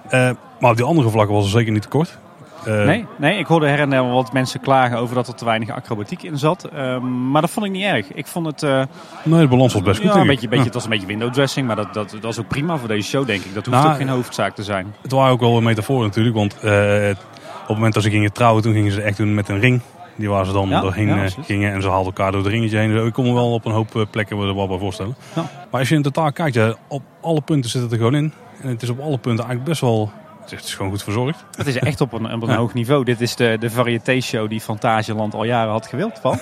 Speaker 1: Eh, maar op die andere vlakken was er zeker niet tekort. Eh,
Speaker 2: Nee, nee, ik hoorde her en der wat mensen klagen over dat er te weinig acrobatiek in zat. Ehm, maar dat vond ik niet erg. Ik vond het... eh,
Speaker 1: Nee, de balans was best goed
Speaker 2: ja, een beetje, beetje, het was een beetje window dressing, maar dat, dat, dat is ook prima voor deze show, denk ik. Dat hoeft
Speaker 1: Nou,
Speaker 2: ook geen hoofdzaak te zijn.
Speaker 1: Het waren ook wel een metafoor natuurlijk, want op het moment dat ze gingen trouwen, toen gingen ze echt doen met een ring. Die waar ze dan
Speaker 2: Ja,
Speaker 1: doorheen
Speaker 2: ja,
Speaker 1: eh, gingen en ze haalden elkaar door het ringetje heen. Ik kon me wel op een hoop eh, plekken er wel bij voorstellen.
Speaker 2: Ja.
Speaker 1: Maar als je in totaal kijkt, ja, op alle punten zit het er gewoon in. En het is op alle punten eigenlijk best wel, het is, gewoon goed verzorgd.
Speaker 2: Het is echt op een, op een hoog niveau. Dit is de, de variété-show die Fantasieland al jaren had gewild. Van.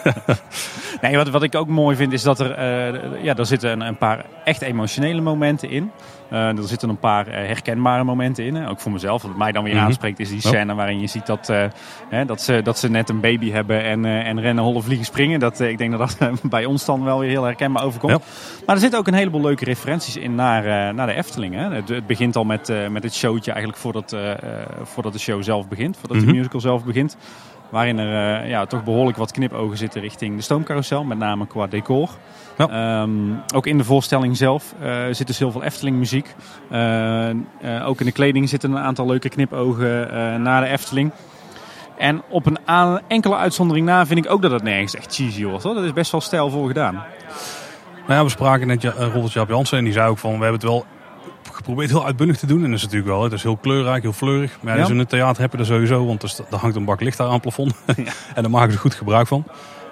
Speaker 2: nee, wat, wat ik ook mooi vind is dat er, eh, ja, er zitten een, een paar echt emotionele momenten in. Eh, er zitten een paar eh, herkenbare momenten in. hè. Ook voor mezelf. Wat mij dan weer
Speaker 1: Mhm.
Speaker 2: aanspreekt is die
Speaker 1: Ja.
Speaker 2: scène waarin je ziet dat, eh, hè, dat, ze, dat ze net een baby hebben en, en rennen, hollen, vliegen, springen. Dat, ik denk dat dat bij ons dan wel weer heel herkenbaar overkomt.
Speaker 1: Ja.
Speaker 2: Maar er zitten ook een heleboel leuke referenties in naar, naar de Efteling. Hè. Het, het begint al met, met het showtje eigenlijk voordat, voordat de show zelf begint. Voordat
Speaker 1: Mhm.
Speaker 2: de musical zelf begint. Waarin er ja, toch behoorlijk wat knipogen zitten richting de stoomcarousel. Met name qua decor.
Speaker 1: Ja.
Speaker 2: Ehm, ook in de voorstelling zelf eh, zit dus heel veel Efteling muziek. Eh, eh, ook in de kleding zitten een aantal leuke knipogen naar de Efteling. En op een enkele uitzondering na vind ik ook dat het nergens echt cheesy wordt. Hoor. Dat is best wel stijlvol gedaan.
Speaker 1: Nou ja, we spraken net Robert Jaap Jansen en die zei ook van, we hebben het wel geprobeerd heel uitbundig te doen. En dat is natuurlijk wel, het is heel kleurrijk, heel fleurig. Maar ja,
Speaker 2: Ja.
Speaker 1: dus in het theater heb je dat sowieso, want er, er hangt een bak licht daar aan het plafond. en daar maken ze goed gebruik van.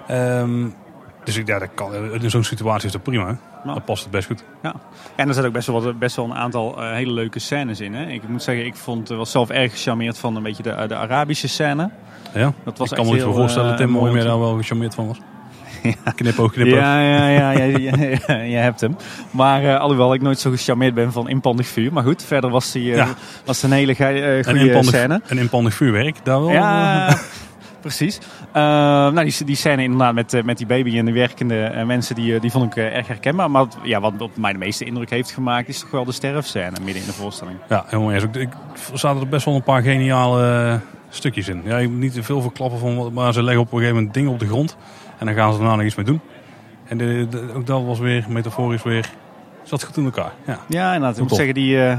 Speaker 1: Ehm, Dus ik, ja, dat kan, in zo'n situatie is dat prima. Hè?
Speaker 2: Ja.
Speaker 1: Dan past het best goed.
Speaker 2: Ja. En er zitten ook best wel, wat, best wel een aantal eh, hele leuke scènes in. Hè? Ik moet zeggen, ik vond, eh, was zelf erg gecharmeerd van een beetje de, de Arabische scène.
Speaker 1: Ja?
Speaker 2: Dat was
Speaker 1: ik kan me niet voorstellen,
Speaker 2: eh,
Speaker 1: Tim, jij
Speaker 2: te-
Speaker 1: daar wel gecharmeerd van was. Knipoog, knipoog.
Speaker 2: Ja, ja, ja, ja, ja, ja, je hebt hem. Maar eh, alhoewel ik nooit zo gecharmeerd ben van inpandig vuur. Maar goed, verder was, eh,
Speaker 1: Ja.
Speaker 2: was een hele eh,
Speaker 1: Een
Speaker 2: goede
Speaker 1: inpandig,
Speaker 2: scène.
Speaker 1: een inpandig vuurwerk, daar wel.
Speaker 2: Ja, precies. Eh, nou, die, die scène inderdaad met, eh, met die baby en de werkende eh, mensen, die, eh, die vond ik erg herkenbaar. Maar wat, ja, wat op mij de meeste indruk heeft gemaakt, is toch wel de sterfscène midden in de voorstelling.
Speaker 1: Ja, helemaal eens. Ik, ik, er zaten er best wel een paar geniale stukjes in. Ja, je moet niet te veel verklappen van, wat- maar ze leggen op een gegeven moment dingen op de grond. En dan gaan ze daarna nog iets mee doen. En de, de- ook dat was weer, metaforisch weer, zat goed in elkaar. Ja.
Speaker 2: Ja, inderdaad. Ik moet zeggen, die, eh,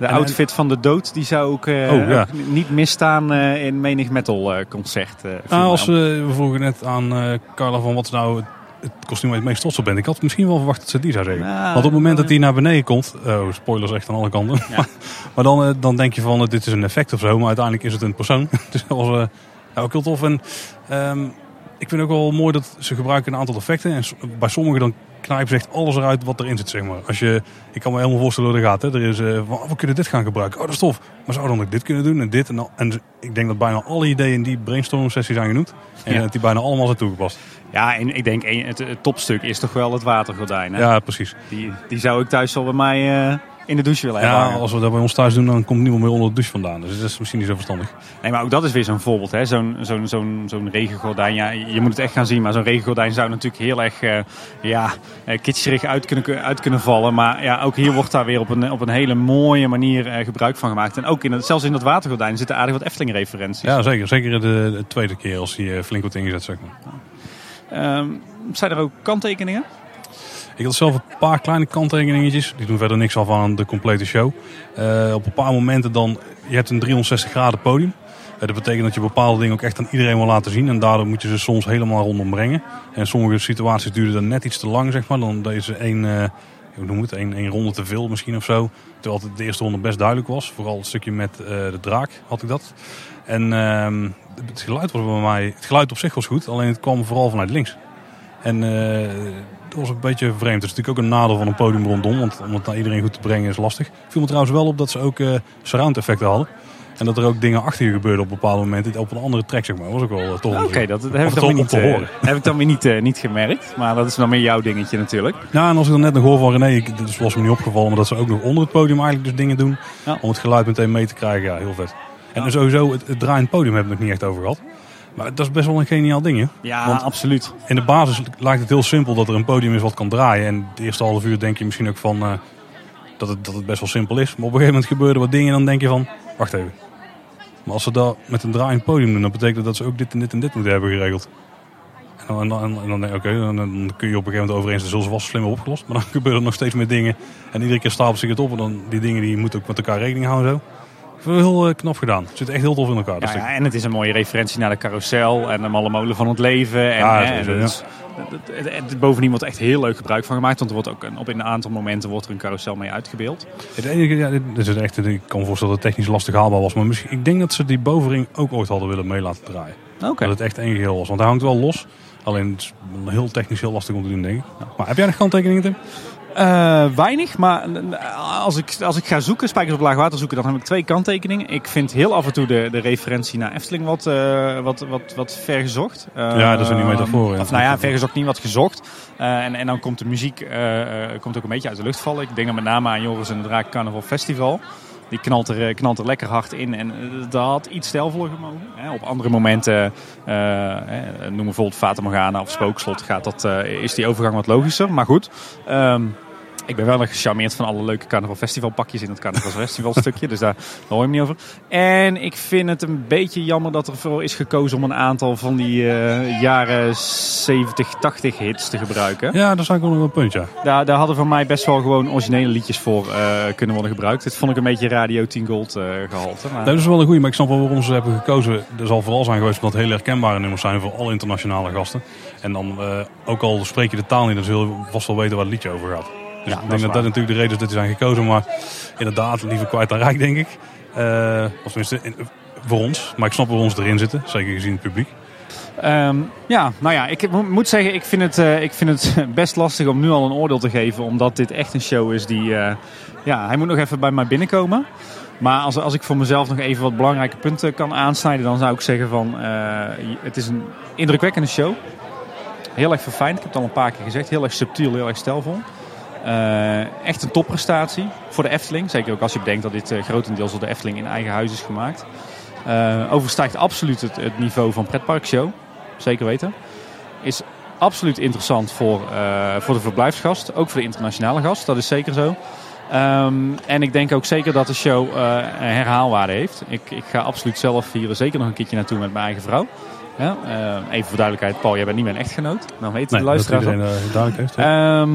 Speaker 2: de
Speaker 1: En-
Speaker 2: outfit van de dood, die zou ook, eh,
Speaker 1: Oh, ja.
Speaker 2: ook niet misstaan eh, in menig metal eh, concert.
Speaker 1: Nou, als we, we vroegen net aan Carla van wat is nou het, kostuum waar je het meest trots op bent. Ik had misschien wel verwacht dat ze die zou zeggen.
Speaker 2: Ja,
Speaker 1: Want op het moment dat die naar beneden komt, oh, spoilers echt aan alle kanten.
Speaker 2: Ja.
Speaker 1: maar dan, dan denk je van, dit is een effect of zo, maar uiteindelijk is het een persoon. dus dat was ja, ook heel tof. En ehm, ik vind ook wel mooi dat ze gebruiken een aantal effecten. En bij sommigen dan knijpen ze echt alles eruit wat erin zit, zeg maar. Als je, ik kan me helemaal voorstellen hoe dat gaat. Hè. Er is, eh, van, we kunnen dit gaan gebruiken. Oh, dat is tof. Maar zouden we dan ook dit kunnen doen en dit en. En ik denk dat bijna alle ideeën in die brainstorming sessie zijn genoemd. En
Speaker 2: Ja.
Speaker 1: dat die bijna allemaal zijn toegepast.
Speaker 2: Ja, en ik denk een, het, het topstuk is toch wel het watergordijn. Hè?
Speaker 1: Ja, precies.
Speaker 2: Die, die zou ik thuis wel bij mij eh, in de douche willen hebben.
Speaker 1: Ja, als we dat bij ons thuis doen, dan komt niemand meer onder de douche vandaan. Dus dat is misschien niet zo verstandig.
Speaker 2: Nee, maar ook dat is weer zo'n voorbeeld. hè. Zo'n zo'n zo'n zo'n regengordijn. Ja, je moet het echt gaan zien. Maar zo'n regengordijn zou natuurlijk heel erg eh ja, eh, kitscherig uit kunnen, uit kunnen vallen. Maar ja, ook hier wordt daar weer op een, op een hele mooie manier eh, gebruik van gemaakt. En ook in het, zelfs in dat watergordijn zitten aardig wat Efteling-referenties.
Speaker 1: Ja, zeker. Zeker de, de tweede keer als hij flink wordt ingezet, zeg maar.
Speaker 2: Ehm, zijn er ook kanttekeningen?
Speaker 1: Ik had zelf een paar kleine kanttekeningetjes. Die doen verder niks af aan de complete show. Eh, op een paar momenten dan... Je hebt een 360 graden podium. Eh, dat betekent dat je bepaalde dingen ook echt aan iedereen wil laten zien. En daardoor moet je ze soms helemaal rondom brengen. En sommige situaties duren dan net iets te lang, zeg maar. Dan deze één... eh, hoe noem het? Één, één ronde te veel misschien of zo. Terwijl het de eerste ronde best duidelijk was. Vooral het stukje met de draak had ik dat. En ehm, het geluid was bij mij... Het geluid op zich was goed. Alleen het kwam vooral vanuit links. En dat was een beetje vreemd. Het is natuurlijk ook een nadeel van een podium rondom. Want om het naar iedereen goed te brengen is lastig. Viel me trouwens wel op dat ze ook eh surround effecten hadden. En dat er ook dingen achter je gebeurden op bepaalde momenten. Op een andere track zeg maar. Dat was ook wel eh, tof.
Speaker 2: Oké, dat, dat heb ik dan niet,
Speaker 1: te
Speaker 2: eh,
Speaker 1: horen.
Speaker 2: heb ik dan weer niet, niet gemerkt. Maar dat is dan meer jouw dingetje natuurlijk.
Speaker 1: Ja, en als ik dan net nog hoor van René, ik, dit was me niet opgevallen, maar dat ze ook nog onder het podium eigenlijk dus dingen doen.
Speaker 2: Ja.
Speaker 1: Om het geluid meteen mee te krijgen. Ja, heel vet. En sowieso, het, het draaiend podium hebben we het nog niet echt over gehad. Maar dat is best wel een geniaal ding, hè?
Speaker 2: Ja,
Speaker 1: Want-
Speaker 2: absoluut.
Speaker 1: In de basis lijkt het heel simpel dat er een podium is wat kan draaien. En de eerste half uur denk je misschien ook van eh, dat, het, dat het best wel simpel is. Maar op een gegeven moment gebeuren wat dingen en dan denk je van, wacht even. Maar als ze dat met een draaiend podium doen, dan betekent dat dat ze ook dit en dit en dit moeten hebben geregeld. En dan, en dan, en dan denk je, oké, dan, dan kun je op een gegeven moment over eens, dat zullen ze wel slimmer opgelost. Maar dan gebeuren er nog steeds meer dingen. En iedere keer stapelt zich het op. En dan die dingen die moeten ook met elkaar rekening houden. Zo. Heel eh, knap gedaan. Het zit echt heel tof in elkaar.
Speaker 2: Ja, en het is een mooie referentie naar de carousel en de malle molen van het leven. En,
Speaker 1: Ja,
Speaker 2: hè, en het bovendien wordt echt heel leuk gebruik van gemaakt. Want er wordt ook een, op een aantal momenten wordt er een carousel mee uitgebeeld.
Speaker 1: Het enige, ja, dit, is echt, ik kan me voorstellen dat het technisch lastig haalbaar was. Maar misschien, ik denk dat ze die bovenring ook ooit hadden willen mee laten draaien. Dat het echt één geheel was. Want hij hangt wel los. Alleen het is heel technisch heel lastig om te doen, denk ik. Maar heb jij nog kanttekeningen, Tim?
Speaker 2: Eh, weinig, maar eh, als ik, als ik ga zoeken, spijkers op laag water zoeken, dan heb ik twee kanttekeningen. Ik vind heel af en toe de, de referentie naar Efteling wat, eh, wat, wat, wat vergezocht. Eh,
Speaker 1: Ja, dat is een metafoor, ja.
Speaker 2: Of nou ja, vergezocht niet wat gezocht. En, en dan komt de muziek komt ook een beetje uit de lucht vallen. Ik denk dan met name aan Joris en de Draak Carnaval Festival. Die knalt er, eh, knalt er lekker hard in. En eh, dat had iets stijlvoller gemogen. Op andere momenten, eh, eh, noem bijvoorbeeld Fata Morgana of Spookslot, gaat dat, is die overgang wat logischer. Maar goed, ehm, ik ben wel gecharmeerd van alle leuke Carnaval Festival pakjes in het Carnaval Festival stukje. Dus daar, daar hoor je hem niet over. En ik vind het een beetje jammer dat er voor is gekozen om een aantal van die eh, jaren 70, 80 hits te gebruiken.
Speaker 1: Ja, dat is eigenlijk wel nog een punt, ja.
Speaker 2: Daar, daar hadden van mij best wel gewoon originele liedjes voor eh, kunnen worden gebruikt. Dit vond ik een beetje Radio 10 Gold eh, gehalte. Maar...
Speaker 1: Dat is wel een goeie, maar ik snap wel waarom ze hebben gekozen. Er zal vooral zijn geweest omdat het heel herkenbare nummers zijn voor alle internationale gasten. En dan, ook al spreek je de taal niet, dan zul je vast wel weten waar het liedje over gaat. Dus
Speaker 2: Ja,
Speaker 1: ik
Speaker 2: dat is
Speaker 1: denk dat dat
Speaker 2: waar.
Speaker 1: natuurlijk de reden is dat die zijn gekozen. Maar inderdaad, liever kwijt dan rijk, denk ik. Eh, of tenminste, in- voor ons. Maar ik snap waarom ze erin zitten, zeker gezien het publiek.
Speaker 2: Ehm, ja, nou ja, ik mo- moet zeggen, ik vind, het, eh, ik vind het best lastig om nu al een oordeel te geven. Omdat dit echt een show is die... eh, ja, hij moet nog even bij mij binnenkomen. Maar als, als ik voor mezelf nog even wat belangrijke punten kan aansnijden... dan zou ik zeggen van... het is een indrukwekkende show. Heel erg verfijnd, ik heb het al een paar keer gezegd. Heel erg subtiel, heel erg stijlvol. Eh, echt een topprestatie voor de Efteling. Zeker ook als je bedenkt dat dit eh, grotendeels door de Efteling in eigen huis is gemaakt. Eh, overstijgt absoluut het, het niveau van pretparkshow. Zeker weten. Is absoluut interessant voor, voor de verblijfsgast. Ook voor de internationale gast. Dat is zeker zo. Ehm, en ik denk ook zeker dat de show herhaalwaarde heeft. Ik, ik ga absoluut zelf hier zeker nog een keertje naartoe met mijn eigen vrouw. Ja, even voor duidelijkheid, Paul, jij bent niet mijn echtgenoot. Dan weet de
Speaker 1: Nee, dat
Speaker 2: luisteraar van.
Speaker 1: iedereen duidelijk heeft. ja.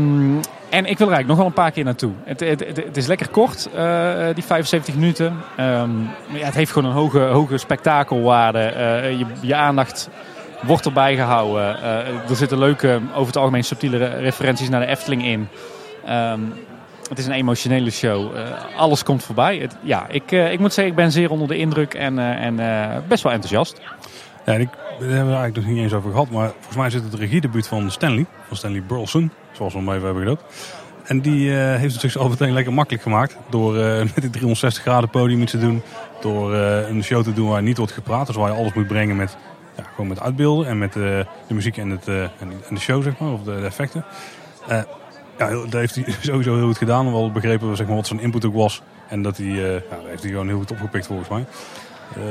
Speaker 2: En ik wil er eigenlijk nog wel een paar keer naartoe. Het, het, het, het is lekker kort, eh, die 75 minuten. Ehm, ja, het heeft gewoon een hoge, hoge spektakelwaarde. Eh, je, je aandacht wordt erbij gehouden. Eh, er zitten leuke, over het algemeen subtiele re- referenties naar de Efteling in. Ehm, het is een emotionele show. Alles komt voorbij. Ja, ik, ik moet zeggen, ik ben zeer onder de indruk en, en best wel enthousiast.
Speaker 1: Ja, ik, daar hebben we eigenlijk nog niet eens over gehad. Maar volgens mij zit het regiedebuut van Stanley. Van Stanley Burleson. Zoals we hem even hebben gedoopt. En die eh, heeft het zichzelf meteen lekker makkelijk gemaakt. Door eh, met die 360 graden podium iets te doen. Door eh, een show te doen waar niet wordt gepraat. Dus waar je alles moet brengen met, ja, gewoon met uitbeelden. En met de muziek en, het, en de show, zeg maar. Of de, effecten. Ja, dat heeft hij sowieso heel goed gedaan. Wel begrepen zeg maar, wat zijn input ook was. En dat hij, heeft hij gewoon heel goed opgepikt volgens mij.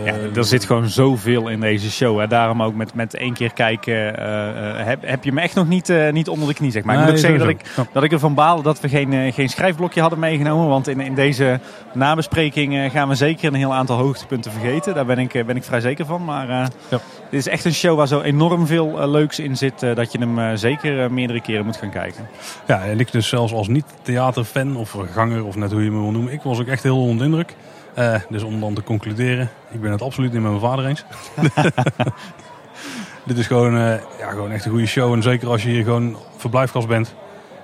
Speaker 2: Ja, er zit gewoon zoveel in deze show. Hè. Daarom ook met, met één keer kijken eh, eh, heb, heb je me echt nog niet, eh, niet onder de knie. Zeg maar. ik moet ook zeggen dat ik, dat ik ervan baal dat we geen, geen schrijfblokje hadden meegenomen. Want in, in deze nabespreking gaan we zeker een heel aantal hoogtepunten vergeten. Daar ben ik, ben ik vrij zeker van. Maar eh,
Speaker 1: Ja.
Speaker 2: dit is echt een show waar zo enorm veel leuks in zit. dat je hem zeker meerdere keren moet gaan kijken.
Speaker 1: Ja, en ik dus zelfs als niet-theaterfan of ganger of net hoe je me wil noemen. Ik was ook echt heel onder de indruk. Eh, dus om dan te concluderen, ik ben het absoluut niet met mijn vader eens. Dit is gewoon, eh, ja, gewoon echt een goede show. En zeker als je hier gewoon verblijfgast bent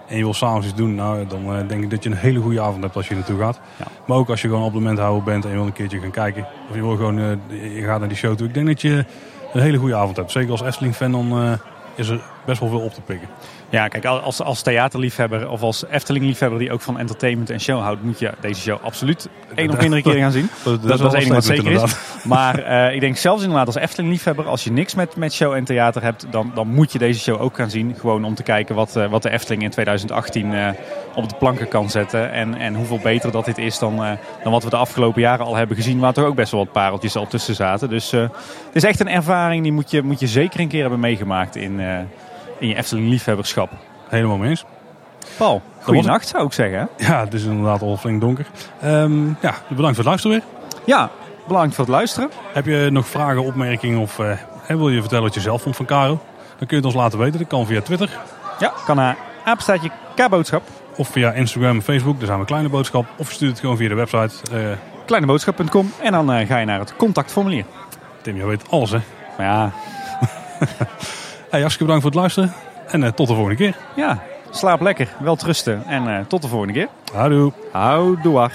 Speaker 1: en je wil s'avonds iets doen. Nou, dan eh, denk ik dat je een hele goede avond hebt als je naartoe gaat.
Speaker 2: Ja.
Speaker 1: Maar ook als je gewoon abonnementhouder bent en je wil een keertje gaan kijken. Of je wil gewoon, je gaat naar die show toe. Ik denk dat je een hele goede avond hebt. Zeker als Efteling-fan, dan is er best wel veel op te pikken.
Speaker 2: Ja, kijk, als, als theaterliefhebber of als Efteling-liefhebber die ook van entertainment en show houdt, moet je deze show absoluut één of meerdere keren gaan zien.
Speaker 1: Dat,
Speaker 2: Dat, dat is één wat zeker is.
Speaker 1: is.
Speaker 2: Maar eh, ik denk zelfs inderdaad als Efteling-liefhebber, als je niks met, met show en theater hebt, dan, dan moet je deze show ook gaan zien. Gewoon om te kijken wat, eh, wat de Efteling in 2018 eh, op de planken kan zetten. En, en hoeveel beter dat dit is dan, dan wat we de afgelopen jaren al hebben gezien. Waar toch ook best wel wat pareltjes al tussen zaten. Dus het is echt een ervaring die moet je, moet je zeker een keer hebben meegemaakt in, in je Efteling-liefhebberschap.
Speaker 1: Helemaal mee eens.
Speaker 2: Paul, goeienacht zou ik zeggen. hè?
Speaker 1: Ja, het is inderdaad al flink donker. Ehm, ja, bedankt voor het luisteren weer.
Speaker 2: Ja, bedankt voor het luisteren.
Speaker 1: Heb je nog vragen, opmerkingen of eh, wil je vertellen wat je zelf vond van Caro? Dan kun je het ons laten weten. Dat kan via Twitter
Speaker 2: Ja, kan naar apenstaatje K-boodschap.
Speaker 1: of via Instagram en Facebook. Daar zijn we Kleine Boodschap. Of je stuurt het gewoon via de website. Eh,
Speaker 2: kleineboodschap.com en dan eh, ga je naar het contactformulier.
Speaker 1: Tim, je weet alles hè.
Speaker 2: Maar ja,
Speaker 1: Hey, hartstikke bedankt voor het luisteren. En eh, tot de volgende keer.
Speaker 2: ja, slaap lekker, wel trusten en eh, tot de volgende keer.
Speaker 1: Houdoe.
Speaker 2: Houdoe.